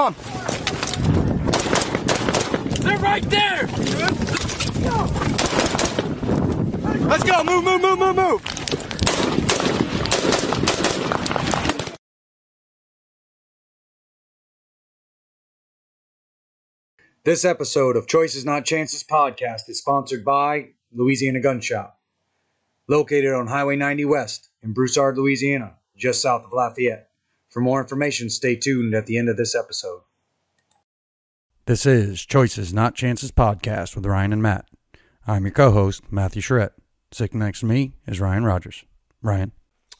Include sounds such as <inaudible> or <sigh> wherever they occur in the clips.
on. They're right there! Let's go. Move, move, move, move, move. This episode of Choices Not Chances podcast is sponsored by Louisiana Gun Shop, located on Highway 90 West in Broussard, Louisiana, just south of Lafayette. For more information, stay tuned at the end of this episode. This is Choices Not Chances podcast with Ryan and Matt. I'm your co-host, Matthew Charette. Sitting next to me is Ryan Rogers. Ryan.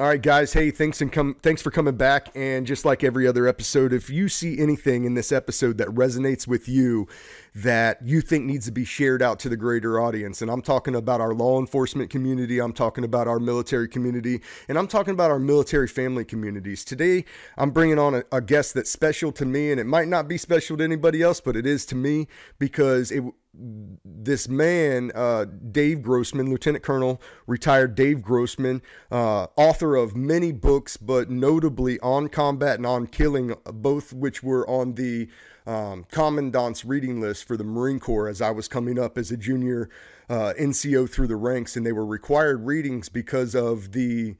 All right, guys. Hey, thanks and come. Thanks for coming back. And just like every other episode, if you see anything in this episode that resonates with you, that you think needs to be shared out to the greater audience, and I'm talking about our law enforcement community, I'm talking about our military community, and I'm talking about our military family communities. Today, I'm bringing on a, a guest that's special to me, and it might not be special to anybody else, but it is to me because it this man, uh, Dave Grossman, Lieutenant Colonel, retired Dave Grossman, uh, author of many books, but notably on combat and on killing, both which were on the um, commandant's reading list for the Marine Corps as I was coming up as a junior uh, NCO through the ranks, and they were required readings because of the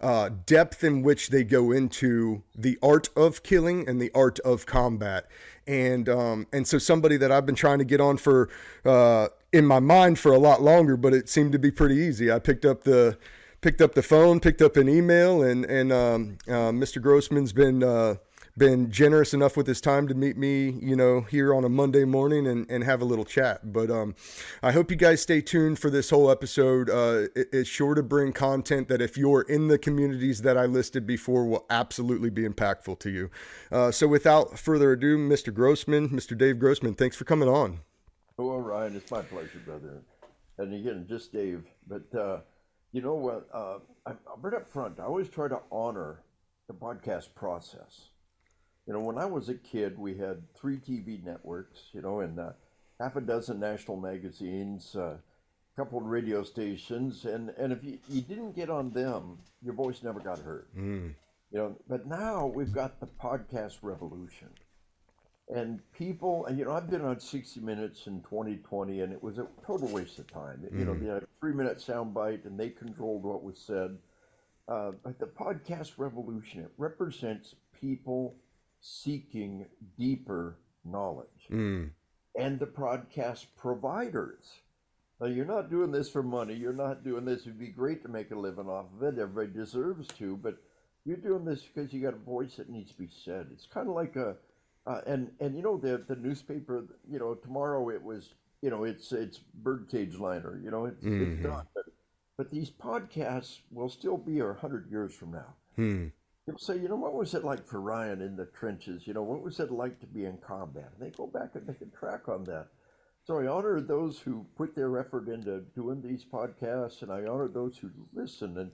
uh, depth in which they go into the art of killing and the art of combat. And um, and so somebody that I've been trying to get on for uh, in my mind for a lot longer, but it seemed to be pretty easy. I picked up the picked up the phone, picked up an email, and and um, uh, Mr. Grossman's been uh, been generous enough with his time to meet me, you know, here on a Monday morning and, and have a little chat. But um, I hope you guys stay tuned for this whole episode. Uh, it, it's sure to bring content that if you're in the communities that I listed before will absolutely be impactful to you. Uh, so without further ado, Mr. Grossman, Mr. Dave Grossman, thanks for coming on. Oh, Ryan, it's my pleasure, brother. And again, just Dave. But uh, you know what? Uh, I'm right up front. I always try to honor the podcast process. You know, when I was a kid, we had three TV networks, you know, and uh, half a dozen national magazines, uh, a couple of radio stations, and, and if you, you didn't get on them, your voice never got heard. Mm. You know, but now we've got the podcast revolution. And people, and you know, I've been on 60 Minutes in 2020, and it was a total waste of time. You know, they had a three minute soundbite, and they controlled what was said. Uh, but the podcast revolution, it represents people seeking deeper knowledge. Mm. And the broadcast providers. Now, you're not doing this for money. You're not doing this. It'd be great to make a living off of it. Everybody deserves to, but you're doing this because you got a voice that needs to be said. It's kind of like a, uh, and and you know the the newspaper. You know tomorrow it was. You know it's it's birdcage liner. You know it's, Mhm. it's done. But but these podcasts will still be a hundred years from now. Hmm. People say, you know, what was it like for Ryan in the trenches? You know, what was it like to be in combat? And they go back and they can track on that. So I honor those who put their effort into doing these podcasts, and I honor those who listen and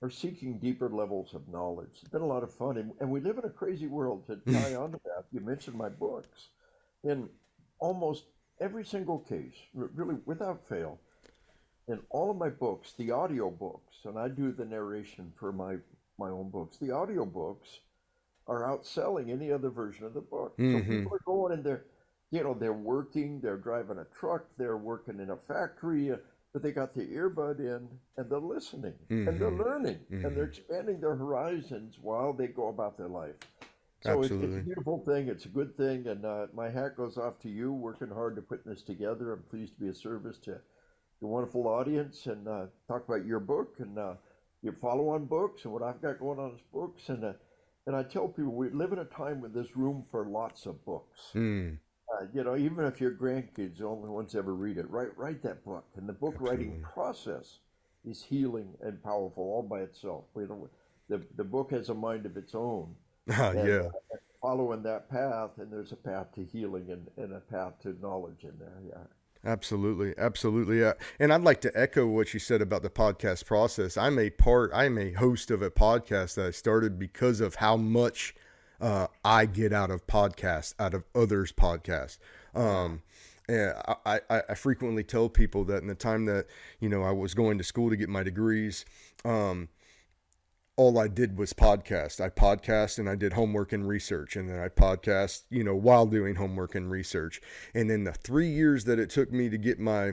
are seeking deeper levels of knowledge. It's been a lot of fun, and, and we live in a crazy world. To <laughs> tie on to that, you mentioned my books. In almost every single case, really without fail, in all of my books, the audio books, and I do the narration for my my own books. The audio books are outselling any other version of the book. So Mhm. people are going and they're, you know, they're working, they're driving a truck, they're working in a factory, uh, but they got the earbud in and they're listening and they're Mhm. learning and they're expanding their horizons while they go about their life. So it's, it's a beautiful thing. It's a good thing, and uh, my hat goes off to you, working hard to put this together. I'm pleased to be a service to your wonderful audience and uh, talk about your book and uh, your follow-on books and what I've got going on is books. And uh, and I tell people we live in a time when there's room for lots of books. Hmm. Uh, you know, even if your grandkids are the only ones ever read it, write write that book. And the book writing process is healing and powerful all by itself. You know, the the book has a mind of its own. Ah, <laughs> And, yeah. uh, following that path, and there's a path to healing and, and a path to knowledge in there. Yeah. Absolutely, absolutely. Uh, and I'd like to echo what you said about the podcast process. I'm a part, I'm a host of a podcast that I started because of how much uh, I get out of podcasts, out of others' podcasts. Um, and I, I, I frequently tell people that in the time that, you know, I was going to school to get my degrees, um, all I did was podcast. I podcast and I did homework and research, and then I podcast, you know, while doing homework and research. And in the three years that it took me to get my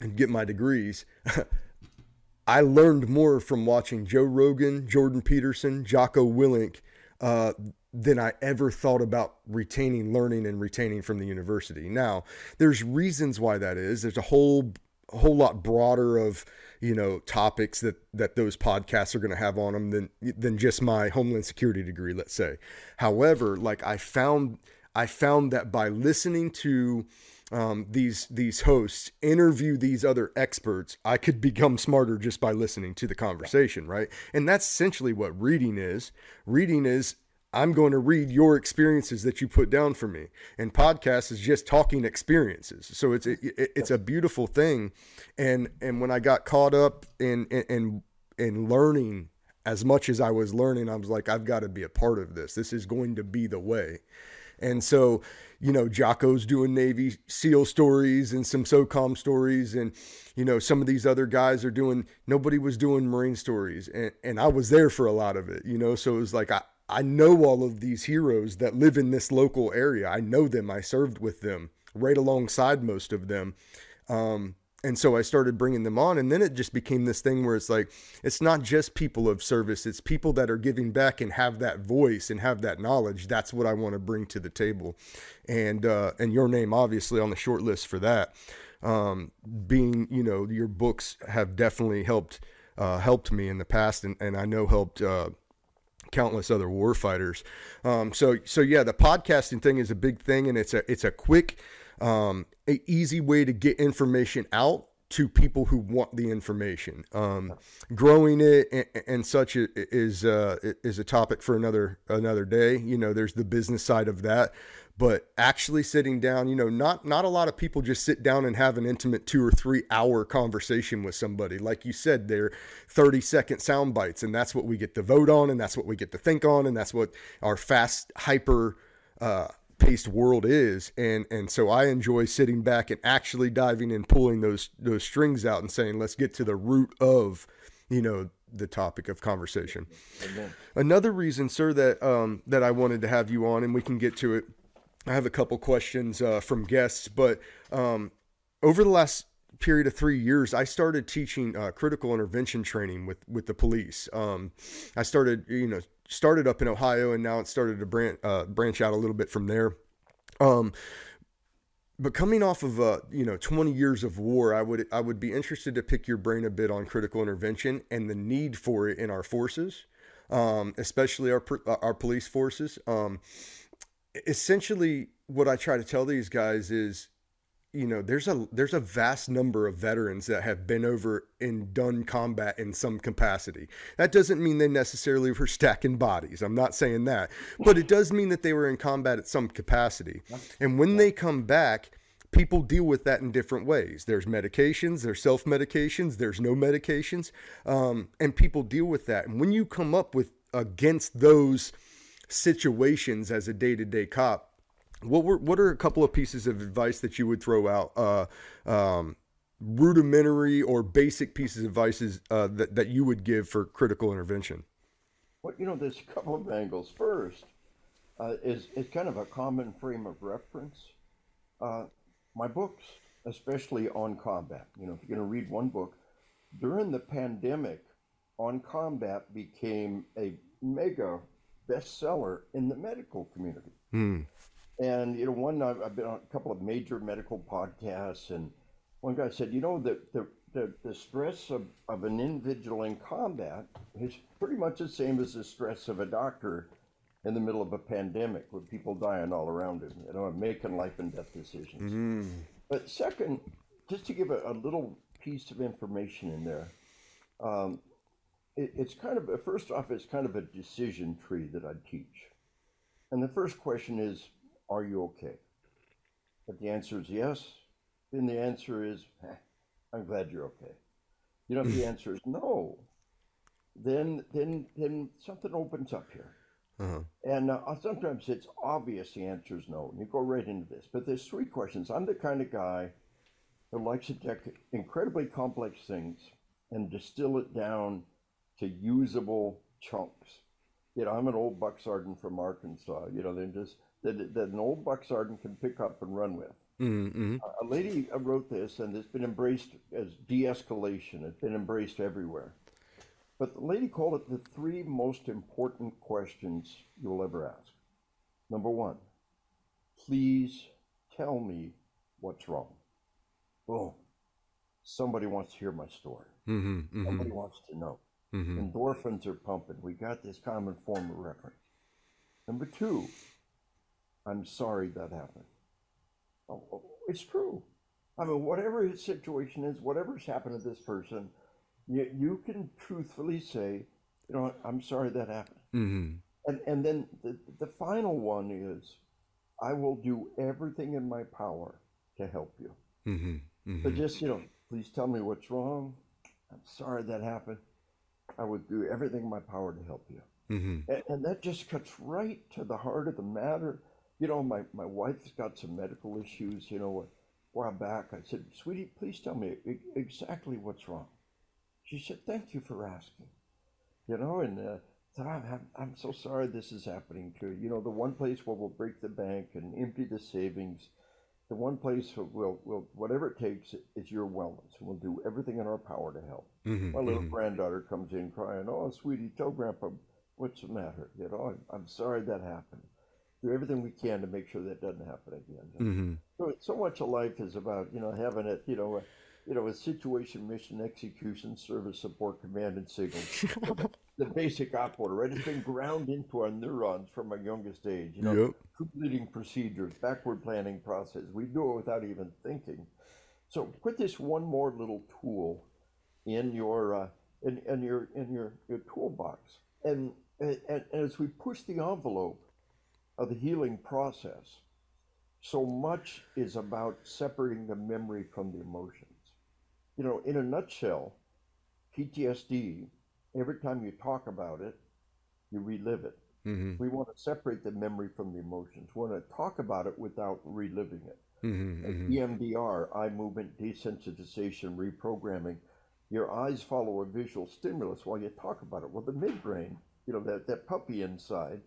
and get my degrees, <laughs> I learned more from watching Joe Rogan, Jordan Peterson, Jocko Willink uh, than I ever thought about retaining learning and retaining from the university. Now, there's reasons why that is. There's a whole a whole lot broader of you know topics that that those podcasts are going to have on them than than just my homeland security degree let's say. However like i found i found that by listening to um, these these hosts interview these other experts i could become smarter just by listening to the conversation right? And that's essentially what reading is. Reading is I'm going to read your experiences that you put down for me. And podcast is just talking experiences. So it's it, it's a beautiful thing. And and when I got caught up in in in learning as much as I was learning, I was like, I've got to be a part of this. This is going to be the way. And so, you know, Jocko's doing Navy SEAL stories and some SOCOM stories. And, you know, some of these other guys are doing, nobody was doing Marine stories. And, and I was there for a lot of it, you know, so it was like, I, I know all of these heroes that live in this local area. I know them. I served with them right alongside most of them. Um, and so I started bringing them on. And then it just became this thing where it's like, it's not just people of service, it's people that are giving back and have that voice and have that knowledge. That's what I want to bring to the table. And, uh, and your name, obviously, on the short list for that. Um, being, you know, your books have definitely helped, uh, helped me in the past and, and I know helped, uh, countless other war fighters. Um, so so yeah, the podcasting thing is a big thing, and it's a it's a quick, um, easy way to get information out to people who want the information. Um, growing it and, and such is uh, is a topic for another another day. You know, there's the business side of that, but actually sitting down you know not not a lot of people just sit down and have an intimate two or three hour conversation with somebody like you said they're 30 second sound bites and that's what we get to vote on and that's what we get to think on and that's what our fast hyper uh, paced world is and and so I enjoy sitting back and actually diving and pulling those those strings out and saying let's get to the root of you know the topic of conversation. Amen. Another reason, sir, that um, that I wanted to have you on, and we can get to it I have a couple questions uh, from guests, but um, over the last period of three years, I started teaching uh, critical intervention training with with the police. Um, I started, you know, started up in Ohio, and now it started to branch uh, branch out a little bit from there. Um, but coming off of uh, you know 20 years of war, I would I would be interested to pick your brain a bit on critical intervention and the need for it in our forces, um, especially our our police forces. Um, essentially what I try to tell these guys is you know there's a there's a vast number of veterans that have been over and done combat in some capacity. That doesn't mean they necessarily were stacking bodies. I'm not saying that but it does mean that they were in combat at some capacity. And when they come back people deal with that in different ways. There's medications there's self medications there's no medications um, and people deal with that. And when you come up with against those situations as a day to day cop, what were what are a couple of pieces of advice that you would throw out? Uh, um, rudimentary or basic pieces of advice uh, that that you would give for critical intervention. Well, you know, there's a couple of angles. First, uh, is it's kind of a common frame of reference. Uh, my books, especially on combat. You know, if you're going to read one book, during the pandemic, on combat became a mega bestseller in the medical community. Mm. And you know, one I've, I've, been on a couple of major medical podcasts, and one guy said, you know, the the the, the stress of, of an individual in combat is pretty much the same as the stress of a doctor in the middle of a pandemic with people dying all around him, you know, making life and death decisions. Mm. But second, just to give a, a, little piece of information in there, um, it, it's kind of first off, it's kind of a decision tree that I teach, and the first question is, "Are you okay?" If the answer is yes, then the answer is, eh, "I'm glad you're okay." You know, if the <laughs> answer is no, then then then something opens up here. Uh-huh. And uh, sometimes it's obvious the answer is no, and you go right into this. But there's three questions. I'm the kind of guy that likes to take incredibly complex things and distill it down to usable chunks. You know, I'm an old buck sergeant from Arkansas. You know, they're just that, that an old buck sergeant can pick up and run with. Mm-hmm. A lady wrote this, and it's been embraced as de-escalation. It's been embraced everywhere. But the lady called it the three most important questions you'll ever ask. Number one, please tell me what's wrong. Oh, somebody wants to hear my story. Mm-hmm. Somebody wants to know. Mm-hmm. Endorphins are pumping. We got this common form of reference. Number two, I'm sorry that happened. Oh, oh, it's true. I mean, whatever his situation is, whatever's happened to this person, you, you can truthfully say, you know, I'm sorry that happened. Mm-hmm. And and then the, the final one is, I will do everything in my power to help you. Mm-hmm. But just, you know, please tell me what's wrong. I'm sorry that happened. I would do everything in my power to help you. Mm-hmm. And, and that just cuts right to the heart of the matter. You know, my, my wife's got some medical issues, you know, a while back. I said, sweetie, please tell me exactly what's wrong. She said, thank you for asking. You know, and uh, said, I'm, I'm, so sorry this is happening to you. You know, the one place where we'll break the bank and empty the savings, the one place where we'll, we'll whatever it takes is your wellness. And we'll do everything in our power to help. Mm-hmm. My little granddaughter comes in crying, "Oh, sweetie, tell Grandpa what's the matter. You know, I'm, I'm sorry that happened. Do everything we can to make sure that doesn't happen again." Mm-hmm. So, so much of life is about you know having it, you know, a, you know, a situation, mission, execution, service, support, command, and signal. <laughs> the, basic op order, right? It's been ground into our neurons from our youngest age. You know, Yep. troop procedures, backward planning process. We do it without even thinking. So put this one more little tool in your uh, in, in your in your, your toolbox, and, and and as we push the envelope of the healing process, so much is about separating the memory from the emotions. You know, in a nutshell, PTSD. Every time you talk about it, you relive it. Mm-hmm. We want to separate the memory from the emotions. We want to talk about it without reliving it. Mm-hmm. EMDR, eye movement desensitization reprogramming. Your eyes follow a visual stimulus while you talk about it. Well, the midbrain, you know, that, that puppy inside,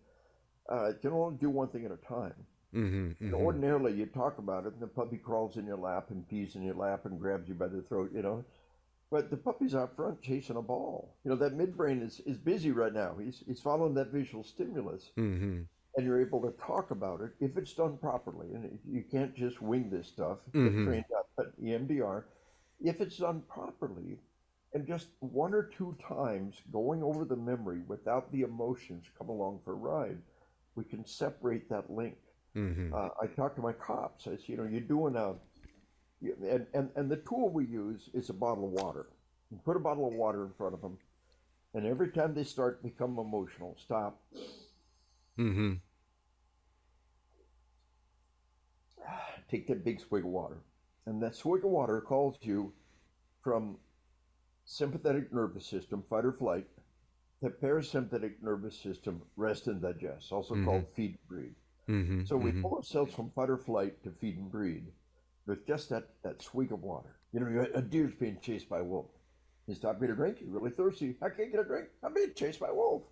uh, can only do one thing at a time. Mm-hmm. And ordinarily, you talk about it, and the puppy crawls in your lap and pees in your lap and grabs you by the throat, you know. But the puppy's out front chasing a ball. You know, that midbrain is, is busy right now. He's, he's following that visual stimulus Mm-hmm. and you're able to talk about it if it's done properly. And you can't just wing this stuff. Mhm. Trained up at EMDR. If it's done properly, and just one or two times going over the memory without the emotions come along for a ride, we can separate that link. Mm-hmm. Uh, I talk to my cops. I say, you know, you're doing a, you- and, and, and the tool we use is a bottle of water. You put a bottle of water in front of them, and every time they start to become emotional, stop, Mm-hmm. <sighs> take that big swig of water. And that swig of water calls you from sympathetic nervous system, fight or flight, to parasympathetic nervous system, rest and digest, also called feed and breathe. Mm-hmm. So we pull ourselves from fight or flight to feed and breed with just that, that swig of water. You know, a deer's being chased by a wolf. You stop, get a drink, you're really thirsty. I can't get a drink. I'm being chased by a wolf.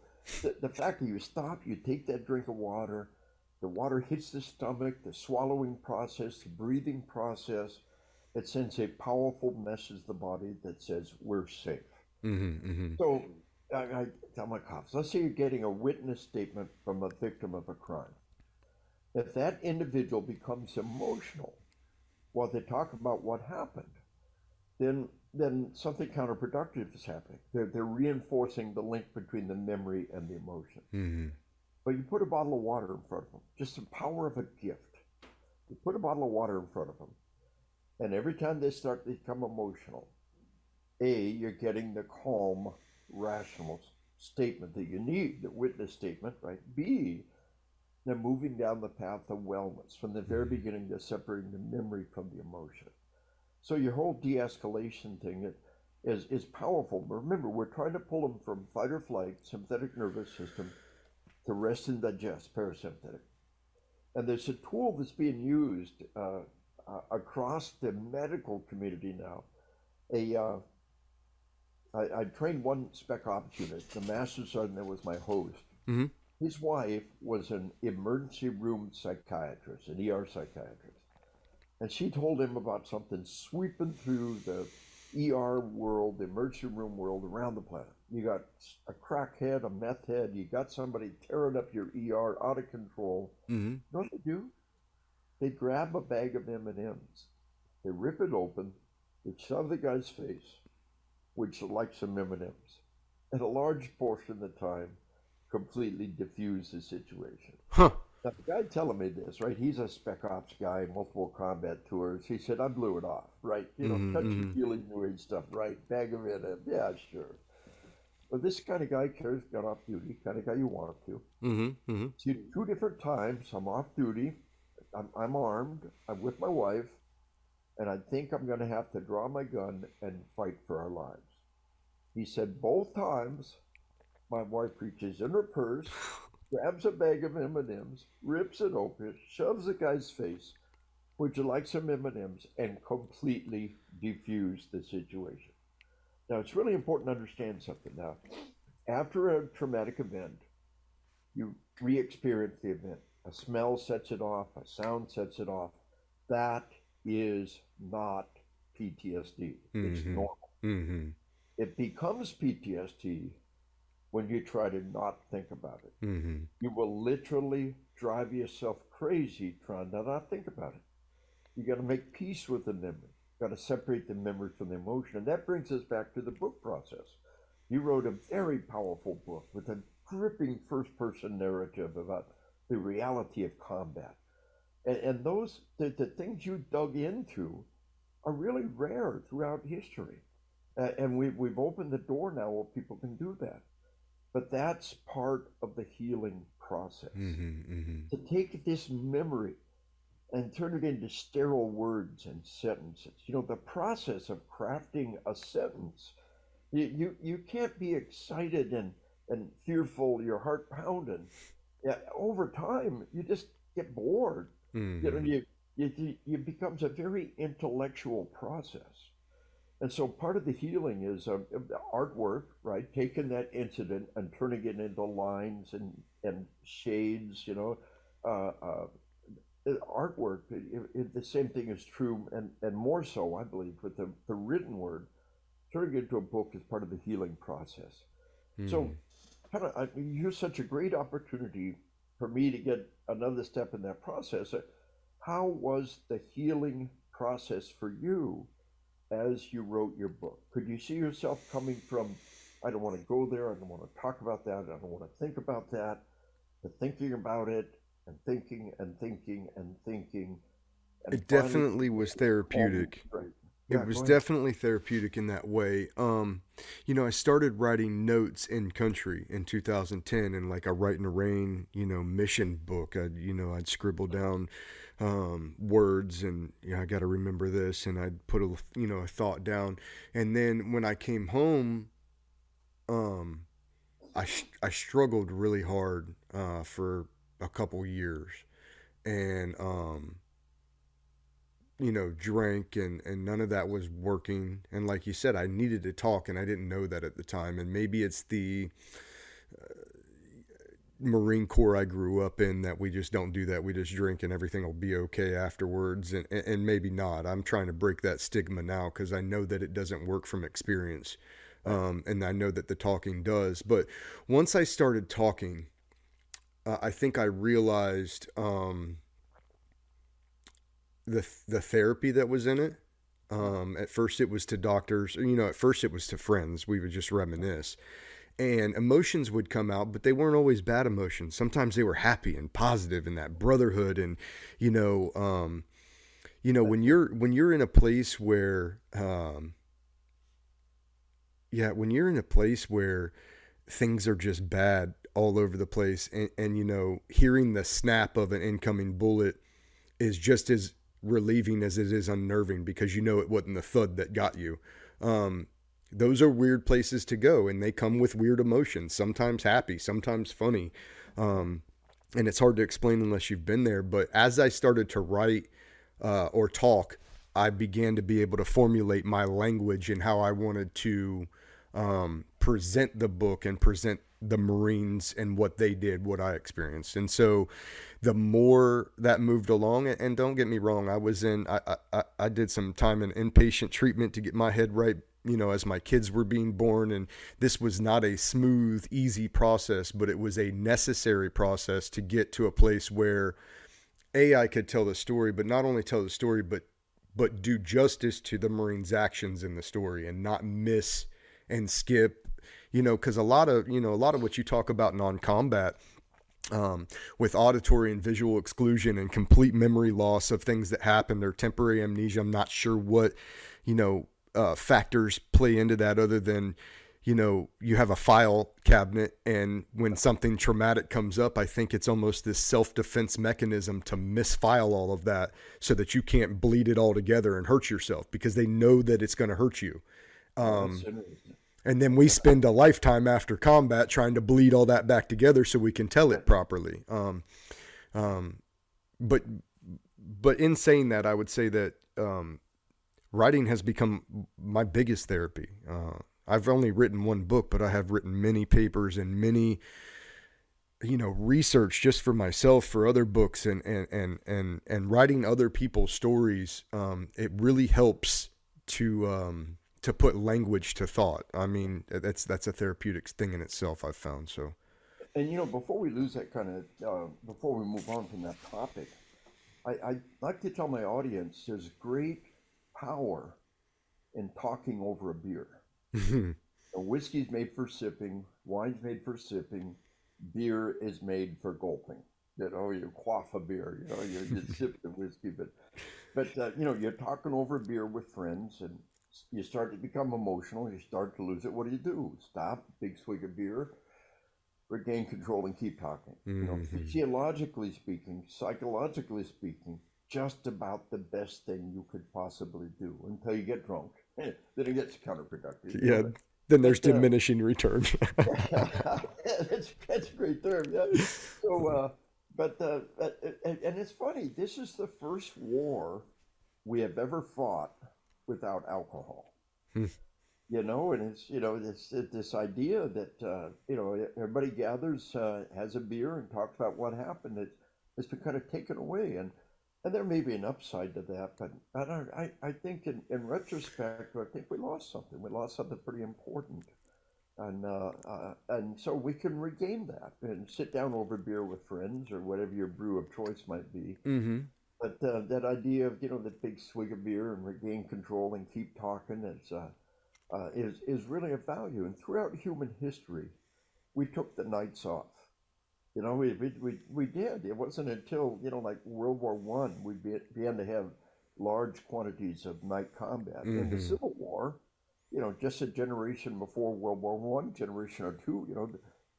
The, the fact that you stop, you take that drink of water, the water hits the stomach, the swallowing process, the breathing process, it sends a powerful message to the body that says we're safe. Mm-hmm. Mm-hmm. So I, I tell my cops, let's say you're getting a witness statement from a victim of a crime. If that individual becomes emotional while they talk about what happened, then then something counterproductive is happening. They're, they're reinforcing the link between the memory and the emotion. Mm-hmm. But you put a bottle of water in front of them, just the power of a gift. You put a bottle of water in front of them, and every time they start to become emotional, A, you're getting the calm, rational statement that you need, the witness statement, right? B, they're moving down the path of wellness from the very beginning, they're separating the memory from the emotion. So your whole de-escalation thing is is powerful. But remember, we're trying to pull them from fight or flight, sympathetic nervous system, to rest and digest, parasympathetic. And there's a tool that's being used uh, uh, across the medical community now, a, uh, I, I trained one spec ops unit. The master sergeant that was my host. Mhm. His wife was an emergency room psychiatrist, an ER psychiatrist, and she told him about something sweeping through the ER world, the emergency room world around the planet. You got a crackhead, a meth head. You got somebody tearing up your ER out of control. Mm-hmm. You know what they do? They grab a bag of M&Ms, they rip it open, they shove the guy's face, which like some M&Ms, and a large portion of the time, completely diffuse the situation. Huh. Now, the guy telling me this, right? He's a spec ops guy, multiple combat tours. He said, I blew it off, right? You know, Mhm, touchy mhm. feely new age stuff, right? Bag of it, yeah, sure. But this kind of guy carries gun off duty, kind of guy you want him to. Mm-hmm. Mm-hmm. See, two different times, I'm off duty, I'm, I'm armed, I'm with my wife, and I think I'm going to have to draw my gun and fight for our lives. He said both times, my wife reaches in her purse, <laughs> grabs a bag of M&Ms, rips it open, shoves the guy's face, would you like some M&Ms, and completely defuse the situation. Now, it's really important to understand something. Now, after a traumatic event, you re-experience the event. A smell sets it off, a sound sets it off. That is not PTSD. It's Mhm. normal. Mm-hmm. It becomes PTSD when you try to not think about it. Mm-hmm. You will literally drive yourself crazy trying to not think about it. You got to make peace with the memory. Got to separate the memory from the emotion, and that brings us back to the book process. You wrote a very powerful book with a gripping first-person narrative about the reality of combat, and, and those the, the things you dug into are really rare throughout history, uh, and we, we've opened the door now where people can do that. But that's part of the healing process Mm-hmm. Mm-hmm. to take this memory and turn it into sterile words and sentences. You know, the process of crafting a sentence, you, you, you can't be excited and, and fearful, your heart pounding. Yeah, over time, you just get bored. You know, Mm-hmm. you, you, you- it becomes a very intellectual process. And so part of the healing is uh, artwork, right? Taking that incident and turning it into lines and, and shades, you know. Uh, uh, artwork, it, it, the same thing is true, and, and more so, I believe, with the, the written word. Turning it into a book is part of the healing process. So, kind of, I mean, here's such a great opportunity for me to get another step in that process. How was the healing process for you as you wrote your book? Could you see yourself coming from, I don't want to go there, I don't want to talk about that, I don't want to think about that, to thinking about it and thinking and thinking and thinking? and It definitely was therapeutic. Right. It was definitely therapeutic in that way. Um, you know, I started writing notes in country in 2010, and like a Rite in the Rain, you know, mission book. I, you know, I'd scribble down um, words, and you know, I got to remember this, and I'd put a, you know, a thought down, and then when I came home, um, I I struggled really hard uh, for a couple years, and um, you know, drank and, and none of that was working. And like you said, I needed to talk and I didn't know that at the time. And maybe it's the uh, Marine Corps I grew up in that we just don't do that. We just drink and everything will be okay afterwards. And, and, maybe not. I'm trying to break that stigma now because I know that it doesn't work from experience. Um, and I know that the talking does. But once I started talking, uh, I think I realized. Um, the the therapy that was in it. Um, at first, it was to doctors. You know, at first it was to friends. We would just reminisce, and emotions would come out, but they weren't always bad emotions. Sometimes they were happy and positive, and that brotherhood, and you know, um, you know, when you're when you're in a place where, um, yeah, when you're in a place where things are just bad all over the place, and, and you know, hearing the snap of an incoming bullet is just as relieving as it is unnerving because you know it wasn't the thud that got you. Um, those are weird places to go, and they come with weird emotions. Sometimes happy, sometimes funny, um, and it's hard to explain unless you've been there. But as I started to write uh, or talk, I began to be able to formulate my language and how I wanted to um, present the book and present the Marines and what they did, what I experienced. And so the more that moved along, and don't get me wrong, I was in, I, I, I did some time in inpatient treatment to get my head right, you know, as my kids were being born. And this was not a smooth, easy process, but it was a necessary process to get to a place where A, I could tell the story, but not only tell the story, but but do justice to the Marines' actions in the story and not miss and skip you know, because a lot of you know a lot of what you talk about non-combat um, with auditory and visual exclusion and complete memory loss of things that happened or temporary amnesia. I'm not sure what you know uh, factors play into that other than you know you have a file cabinet and when something traumatic comes up i think it's almost this self-defense mechanism to misfile all of that so that you can't bleed it all together and hurt yourself because they know that it's going to hurt you um, and then we spend a lifetime after combat trying to bleed all that back together so we can tell it properly. Um, um, but but in saying that, I would say that um, writing has become my biggest therapy. Uh, I've only written one book, but I have written many papers and many you know research just for myself for other books and and and and, and writing other people's stories um, it really helps to um, to put language to thought. I mean, that's that's a therapeutic thing in itself. I've found so. And you know, before we lose that kind of, uh, before we move on from that topic, I, I like to tell my audience there's great power in talking over a beer. a whiskey's made for sipping, wine's made for sipping, beer is made for gulping. You know, you quaff a beer, you know, you, you sip the whiskey, but, but uh, you know, you're talking over a beer with friends, and you start to become emotional, you start to lose it. What do you do? Stop, big swig of beer, regain control, and keep talking. Mm-hmm. You know, mm-hmm. physiologically speaking, psychologically speaking, just about the best thing you could possibly do until you get drunk. then it gets counterproductive. Yeah. Then there's uh, diminishing return. <laughs> <laughs> that's, that's a great term. Yeah. So, uh, but, uh, and, and it's funny, this is the first war we have ever fought without alcohol. Hmm. You know, and it's you know this this idea that uh, you know everybody gathers, uh, has a beer, and talks about what happened. It, it's been kind of taken away, and and there may be an upside to that, but I don't. I, I think in, in retrospect, I think we lost something. We lost something pretty important, and uh, uh, and so we can regain that and sit down over beer with friends or whatever your brew of choice might be, mm-hmm. But uh, that idea of you know the big swig of beer and regain control and keep talking is uh, uh, is is really a value. And throughout human history, we took the nights off. You know, we we we, we did. It wasn't until you know like World War One we be, began to have large quantities of night combat. Mm-hmm. In the mm-hmm. Civil War, you know, just a generation before World War One, generation or two, you know,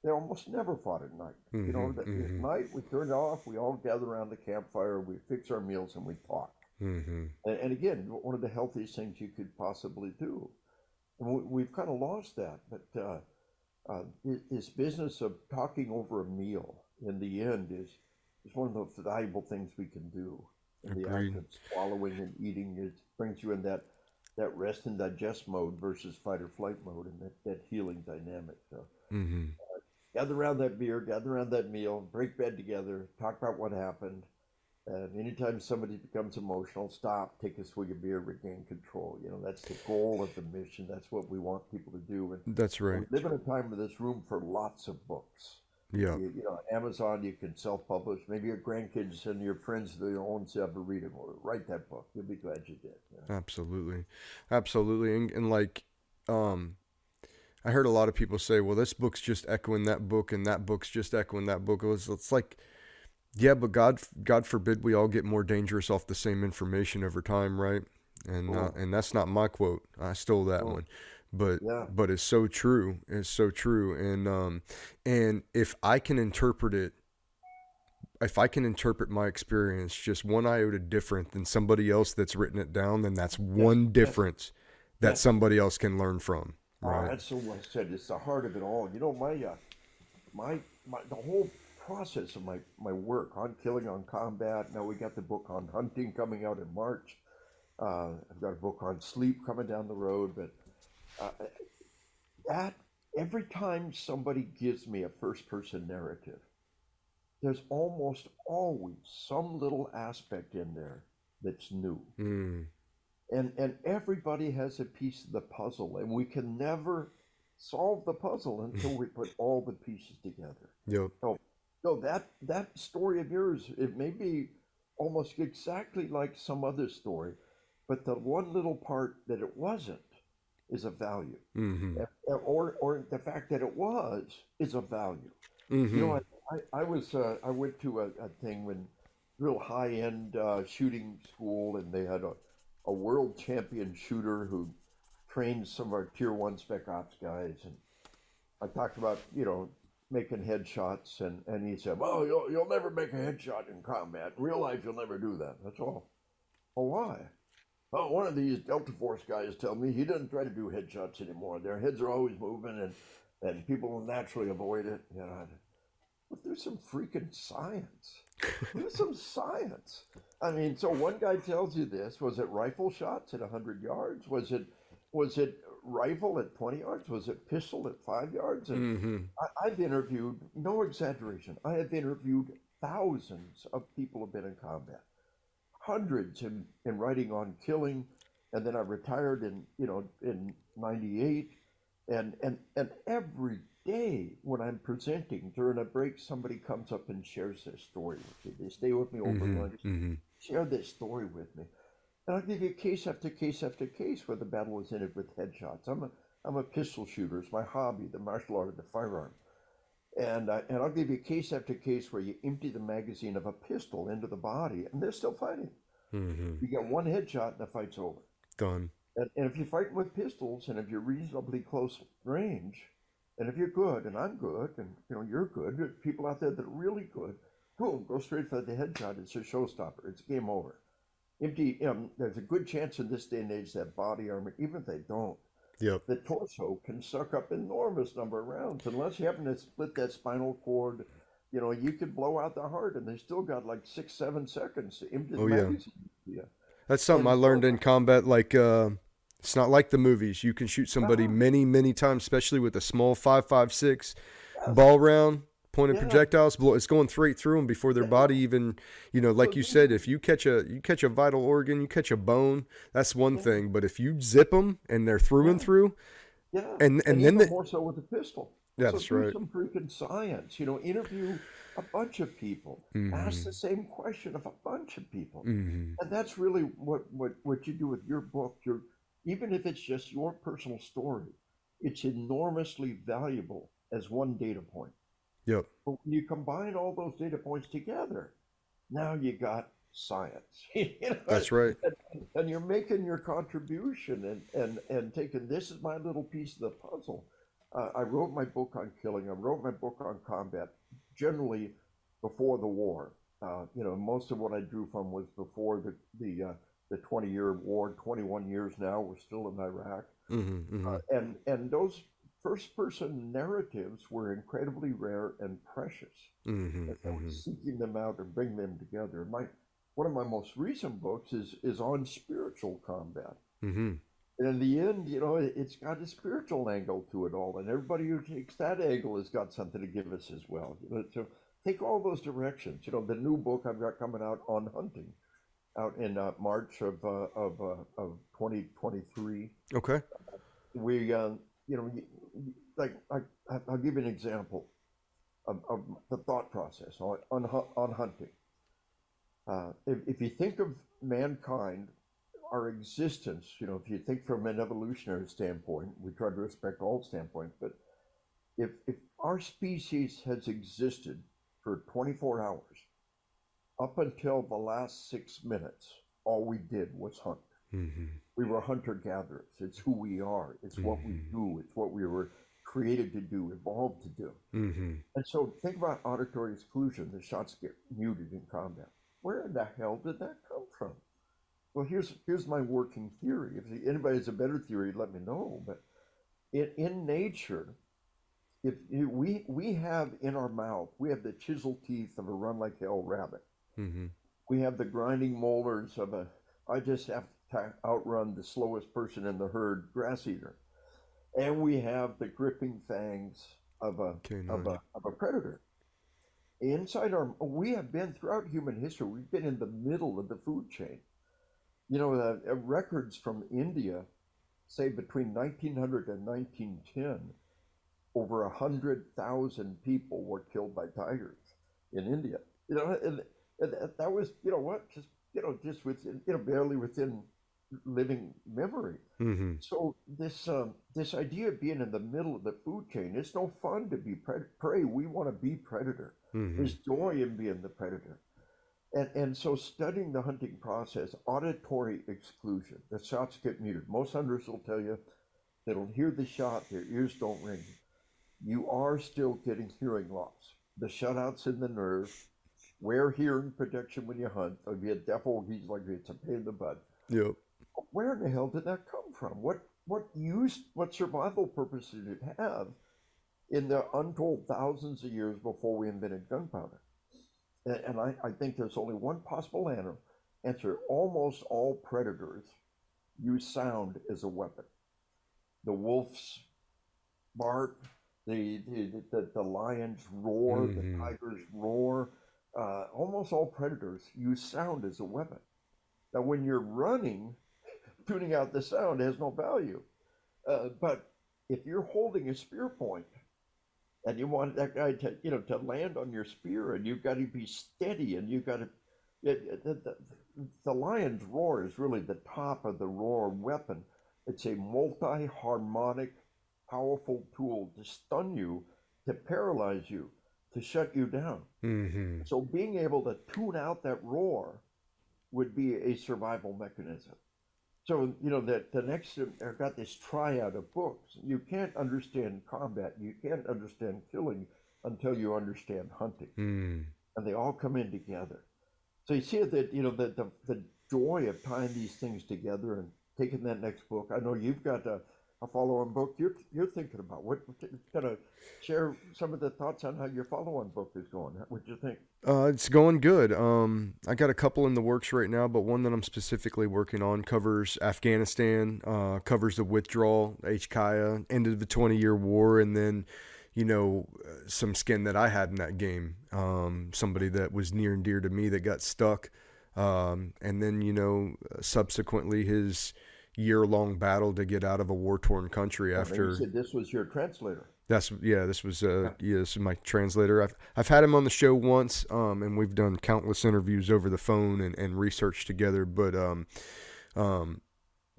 they almost never fought at night. Mm-hmm, you know, mm-hmm. at night we turned off, we all gather around the campfire, we fix our meals, and we talk. Mm-hmm. And, and, again, one of the healthiest things you could possibly do. And we, have kind of lost that. But uh, uh, this business of talking over a meal in the end is, is one of the most valuable things we can do. And the act of swallowing and eating it brings you in that that rest and digest mode versus fight or flight mode and that, that healing dynamic. So, mm-hmm gather around that beer, gather around that meal, break bed together, talk about what happened. And anytime somebody becomes emotional, stop, take a swig of beer, regain control. You know, that's the goal of the mission. That's what we want people to do. And that's right. We live in a time where there's room for lots of books. Yeah. You, you know, Amazon, you can self-publish. Maybe your grandkids and your friends their own ever read it. Or write that book. You'll be glad you did. You know? Absolutely, absolutely, and, and like, um, I heard a lot of people say, well, this book's just echoing that book and that book's just echoing that book. It was, it's like, yeah, but God, God forbid we all get more dangerous off the same information over time, right? And uh, and that's not my quote. I stole that one, but yeah. but it's so true. It's so true. And um and if I can interpret it, if I can interpret my experience just one iota different than somebody else that's written it down, then that's one difference that somebody else can learn from. Oh, right. that's so I said. It's the heart of it all. You know, my, uh, my, my, the whole process of my, my work on killing, on combat. Now we got the book on hunting coming out in March. Uh, I've got a book on sleep coming down the road, but uh, that every time somebody gives me a first person narrative, there's almost always some little aspect in there that's new. Mm. And and everybody has a piece of the puzzle, and we can never solve the puzzle until we <laughs> put all the pieces together. Yep. So that that story of yours, it may be almost exactly like some other story, but the one little part that it wasn't is a value, Mm-hmm. or or the fact that it was is a value. Mm-hmm. You know, I, I, I was uh, I went to a, a thing when real high end uh, shooting school, and they had a, a world champion shooter who trained some of our tier one spec ops guys, and I talked about you know making headshots, and and he said, "Well, you'll you'll never make a headshot in combat. In real life, you'll never do that. That's all." Well, why? Well, one of these Delta Force guys tell me he doesn't try to do headshots anymore. Their heads are always moving, and and people will naturally avoid it. You know, but there's some freaking science. There's some science. I mean, so one guy tells you this. Was it rifle shots at 100 yards? Was it was it rifle at 20 yards? Was it pistol at five yards? And Mm-hmm. I, I've interviewed, no exaggeration, I have interviewed thousands of people who've been in combat, hundreds in, in writing on killing, and then I retired in you know in '98, and and and every day when I'm presenting during a break, somebody comes up and shares their story with me. They stay with me over Mm-hmm. lunch, Mm-hmm. share their story with me, and I'll give you case after case after case where the battle was ended with headshots. I'm a I'm a pistol shooter. It's my hobby, the martial art of the firearm. And, I, and I'll give you case after case where you empty the magazine of a pistol into the body and they're still fighting. Mm-hmm. You get one headshot and the fight's over. Done. And, and if you're fighting with pistols and if you're reasonably close range, and if you're good, and I'm good, and you know you're good, people out there that are really good, boom, go straight for the headshot. It's a showstopper. It's game over. Empty. Um, there's a good chance in this day and age that body armor, even if they don't, Yep. the torso can suck up enormous number of rounds unless you happen to split that spinal cord. You know, you could blow out the heart, and they still got like six, seven seconds to empty the Oh, yeah. Yeah. That's something I And learned so- in combat. Like, uh, it's not like the movies. You can shoot somebody Uh-huh. many, many times, especially with a small five five six ball round, pointed Yeah. projectiles. Blow, it's going straight through them before their Yeah. body even, you know, like you said, if you catch a you catch a vital organ, you catch a bone, that's one Yeah. thing. But if you zip them and they're through and through, Yeah, And- and then even the- more so with a pistol. Yeah, so that's do right. Some freaking science, you know. Interview a bunch of people. Ask the same question of a bunch of people, hmm and that's really what what what you do with your book. Your even if it's just your personal story, it's enormously valuable as one data point. Yep, But when you combine all those data points together, now you got science. <laughs> You know, that's right. and, and you're making your contribution and, and, and taking this is my little piece of the puzzle. Uh, I wrote my book on killing. I wrote my book on combat, generally before the war. Uh, you know, most of what I drew from was before the the uh, the 20 year war. 21 years now, we're still in Iraq, hmm hmm uh, and and those first person narratives were incredibly rare and precious. hmm And I was seeking them out and bring them together. My one of my most recent books is is on spiritual combat. hmm And in the end, you know, it- it's got a spiritual angle to it all, and everybody who takes that angle has got something to give us as well. You know, so take all those directions. You know, the new book I've got coming out on hunting, out in uh, March of uh, of uh, of twenty twenty three. Okay. We, uh, you know, like I, I'll give you an example of, of the thought process on on, on hunting. Uh, if, if you think of mankind, our existence, you know, if you think from an evolutionary standpoint, we try to respect all standpoints, but if if our species has existed for 24 hours, up until the last six minutes, all we did was hunt hmm we were hunter gatherers. It's who we are. It's what we Mhm. do. It's what we were created to do, evolved to do. hmm And so think about auditory exclusion. The shots get muted in combat. Where in the hell did that come from? Well, here's here's my working theory. If anybody has a better theory, let me know. But in, in nature, if we we have in our mouth, we have the chisel teeth of a run like hell rabbit. hmm We have the grinding molars of a, I just have outrun the slowest person in the herd grass eater. and we have the gripping fangs of a Canine. of a of a predator. Inside our, we have been throughout human history. We've been in the middle of the food chain. You know, the uh, records from India say between 1900 and 1910, over a hundred thousand people were killed by tigers in India. You know, and, and that- that was you know what, just you know, just within you know barely within living memory. hmm So this um, this idea of being in the middle of the food chain, it's no fun to be pred- prey. We want to be predator. hmm There's joy in being the predator. And, and so studying the hunting process, auditory exclusion, the shots get muted. Most hunters will tell you they don't hear the shot, their ears don't ring. You are still getting hearing loss. The shutouts in the nerve, wear hearing protection when you hunt. Be a deaf old geese like it's a pain in the butt Yep. Where in the hell did that come from? What what use what survival purpose did it have in the untold thousands of years before we invented gunpowder? And, and I, I think there's only one possible answer. Answer: Almost all predators use sound as a weapon. The wolf's bark, the the, the, the lion's roar, Mhm. the tiger's roar. Uh, almost all predators use sound as a weapon. Now, when you're running, tuning out the sound has no value. Uh, but if you're holding a spear point and you want that guy to, you know, to land on your spear, and you've got to be steady, and you've got to, it, the, the, the lion's roar is really the top of the roar weapon. It's a multi-harmonic, powerful tool to stun you, to paralyze you, to shut you down. hmm So being able to tune out that roar would be a survival mechanism. So you know that the next I've got this triad of books. You can't understand combat. You can't understand killing until you understand hunting, Mm. and they all come in together. So you see that you know the the, the joy of tying these things together and taking that next book. I know you've got a, a follow-on book you're you're thinking about. What kind of share some of the thoughts on how your follow-on book is going? What do you think? Uh, it's going good. Um, I got a couple in the works right now, but one that I'm specifically working on covers Afghanistan, uh, covers the withdrawal, HKIA, end of the 20 year war, and then, you know, some skin that I had in that game. Um, somebody that was near and dear to me that got stuck. Um, and then, you know, subsequently his year long battle to get out of a war torn country after. you said this was your translator. That's yeah. This was uh yeah. This is my translator. I've I've had him on the show once, um, and we've done countless interviews over the phone and, and research together. But um, um,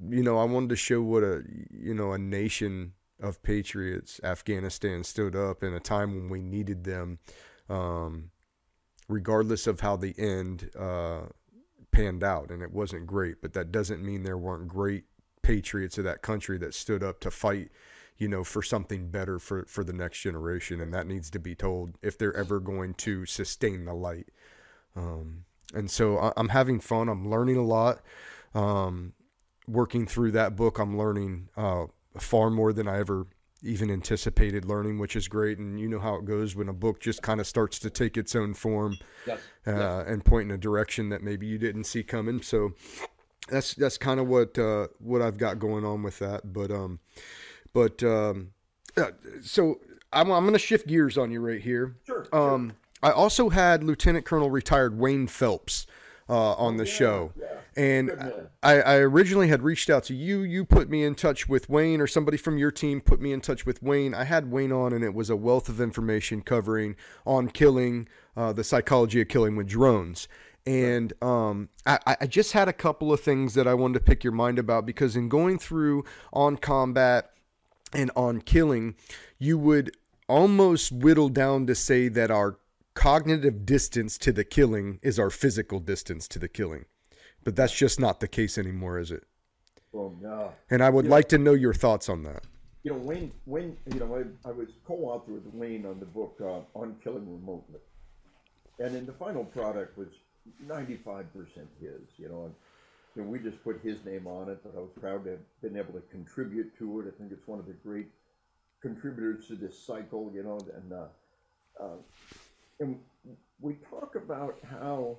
you know, I wanted to show what a you know a nation of patriots Afghanistan stood up in a time when we needed them, um, regardless of how the end uh panned out, and it wasn't great. But that doesn't mean there weren't great patriots of that country that stood up to fight you know, for something better for, for the next generation. And that needs to be told if they're ever going to sustain the light. Um, and so I, I'm having fun. I'm learning a lot. Um, working through that book, I'm learning uh, far more than I ever even anticipated learning, which is great. And you know how it goes when a book just kind of starts to take its own form Yes. uh, and point in a direction that maybe you didn't see coming. So that's that's kind of what uh, what I've got going on with that. But um, but um, uh, so I'm I'm gonna shift gears on you right here. Sure. Um, I also had Lieutenant Colonel retired Wayne Phelps uh, on the show, and I, I originally had reached out to you. You put me in touch with Wayne, or somebody from your team put me in touch with Wayne. I had Wayne on, and it was a wealth of information covering on killing, uh, the psychology of killing with drones. And um, I, I just had a couple of things that I wanted to pick your mind about because in going through on combat and on killing, you would almost whittle down to say that our cognitive distance to the killing is our physical distance to the killing. But that's just not the case anymore, is it? Well, no. And I would like to know your thoughts on that. You know, Wayne, Wayne, you know, I, I was co-author with Wayne on the book uh, on killing remotely, and in the final product was 95% his. You know, and you know, we just put his name on it, but I was proud to have been able to contribute to it. I think it's one of the great contributors to this cycle. You know, and uh, uh, and we talk about how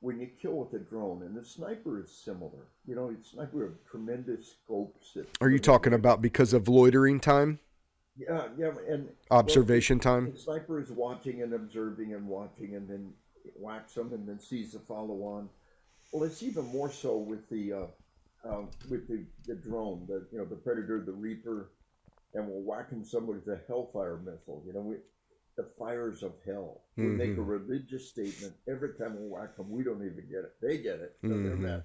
when you kill with a drone, and the sniper is similar. You know, it's sniper have tremendous scopes. That, Are you talking about because of loitering time, Yeah, yeah, and observation well, time? the sniper is watching and observing and watching, and then whacks them, and then sees the follow on. Well, it's even more so with the uh, uh, with the, the drone, the you know the Predator, the Reaper, and we're whacking somebody with a Hellfire missile. You know, we, the fires of hell. We make a Mhm. religious statement every time we whack them. We don't even get it. They get it. So they're Mhm. mad.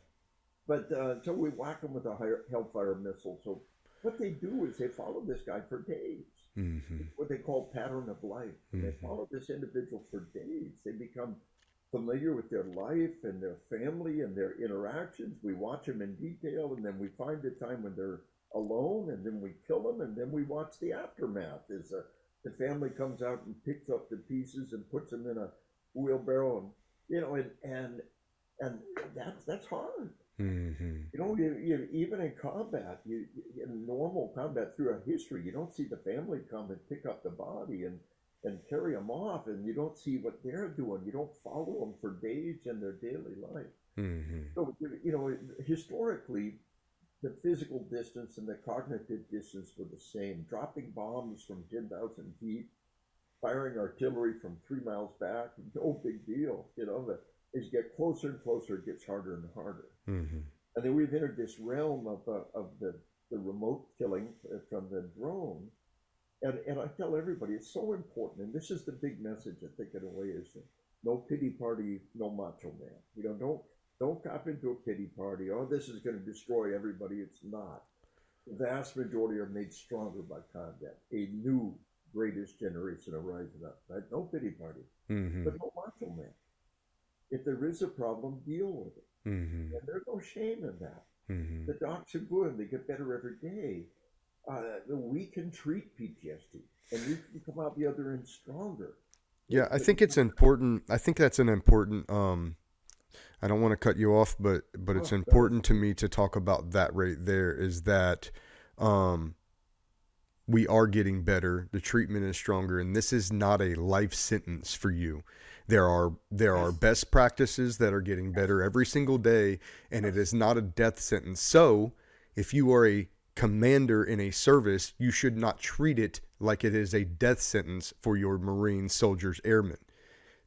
But uh, so we whack them with a higher Hellfire missile. So what they do is they follow this guy for days. hmm What they call pattern of life. They Mhm. follow this individual for days. They become familiar with their life and their family and their interactions. We watch them in detail, and then we find the time when they're alone, and then we kill them, and then we watch the aftermath. As uh, the family comes out and picks up the pieces and puts them in a wheelbarrow, and you know, and and and that's that's hard. hmm You know, you, you, even in combat, you, in normal combat throughout history, you don't see the family come and pick up the body and, and carry them off, and you don't see what they're doing. You don't follow them for days in their daily life. hmm So, you know, historically, the physical distance and the cognitive distance were the same. Dropping bombs from 10,000 feet, firing artillery from three miles back, <laughs> no big deal. You know, but as you get closer and closer, it gets harder and harder. hmm And then we've entered this realm of, uh, of the, the remote killing uh, from the drone. And, and I tell everybody it's so important. And this is the big message, I think, in a way, is no pity party, no macho man. You know, don't don't cop into a pity party. Oh, this is going to destroy everybody. It's not. The vast majority are made stronger by combat. A new greatest generation rising up. Right? No pity party, hmm but no macho man. If there is a problem, deal with it. hmm And there's no shame in that. hmm The docs are good. They get better every day. Uh, we can treat PTSD, and you can come out the other end stronger. Yeah, I think it's important. I think that's an important. Um, I don't want to cut you off, but but it's Oh, important to me to talk about that right there. Is that um, we are getting better. The treatment is stronger, and this is not a life sentence for you. There are there are best practices that are getting better every single day, and it is not a death sentence. So, if you are a commander in a service, you should not treat it like it is a death sentence for your Marine soldiers, airmen.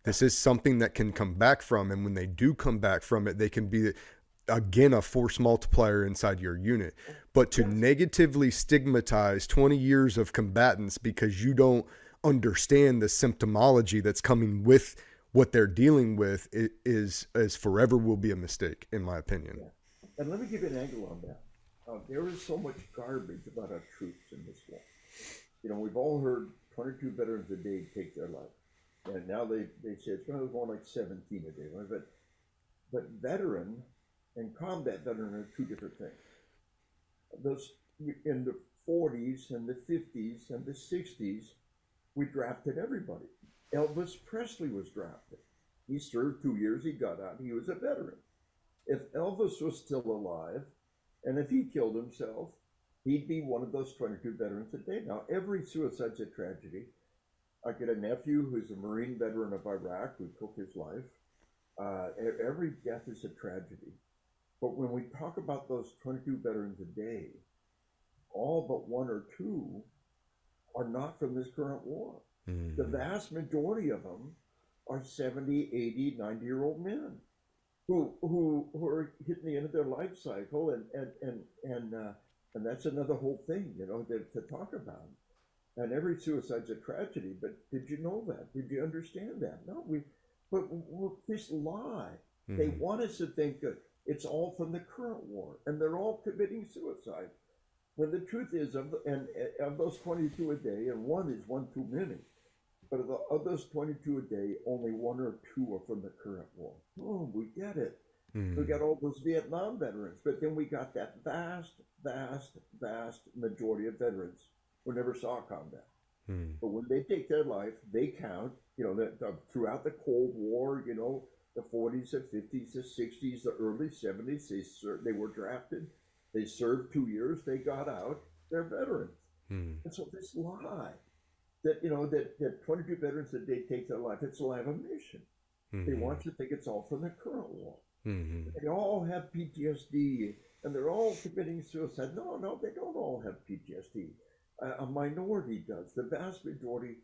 This is something that can come back from, and when they do come back from it, they can be again a force multiplier inside your unit. But to negatively stigmatize 20 years of combatants because you don't understand the symptomology that's coming with what they're dealing with is is forever will be a mistake, in my opinion. And let me give you an angle on that. Uh, there is so much garbage about our troops in this war. You know, we've all heard 22 veterans a day take their life. And now they, they say it's going to go like 17 a day. But, but veteran and combat veteran are two different things. Those in the 40s and the 50s and the 60s, we drafted everybody. Elvis Presley was drafted. He served two years, he got out, he was a veteran. If Elvis was still alive, and if he killed himself, he'd be one of those 22 veterans a day. Now, every suicide's a tragedy. I get a nephew who's a Marine veteran of Iraq who took his life. Uh, every death is a tragedy. But when we talk about those 22 veterans a day, all but one or two are not from this current war. The vast majority of them are 70, 80, 90 year old men who, who, who are hitting the end of their life cycle. And, and, and, and, uh, and that's another whole thing, you know, to, to talk about. And every suicide's a tragedy, but did you know that? Did you understand that? No, we, but this lie. They Mhm. want us to think that it's all from the current war, and they're all committing suicide. When the truth is, of the, and of those 22 a day, and one is one too many, but of, the, of those 22 a day, only one or two are from the current war. Oh, we get it. Mhm. We got all those Vietnam veterans, but then we got that vast, vast, vast majority of veterans who never saw combat. Mhm. But when they take their life, they count. You know, that uh, throughout the Cold War, you know, the 40s, the 50s, the 60s, the early 70s, they ser- they were drafted. They served two years. They got out. They're veterans. Mhm. And so this lie that you know that, that 22 veterans a day take their life, it's a lie of a mission. They want you to think it's all from the current war. Mhm. They all have PTSD and they're all committing suicide. No, no, they don't all have PTSD. A, minority does. The vast majority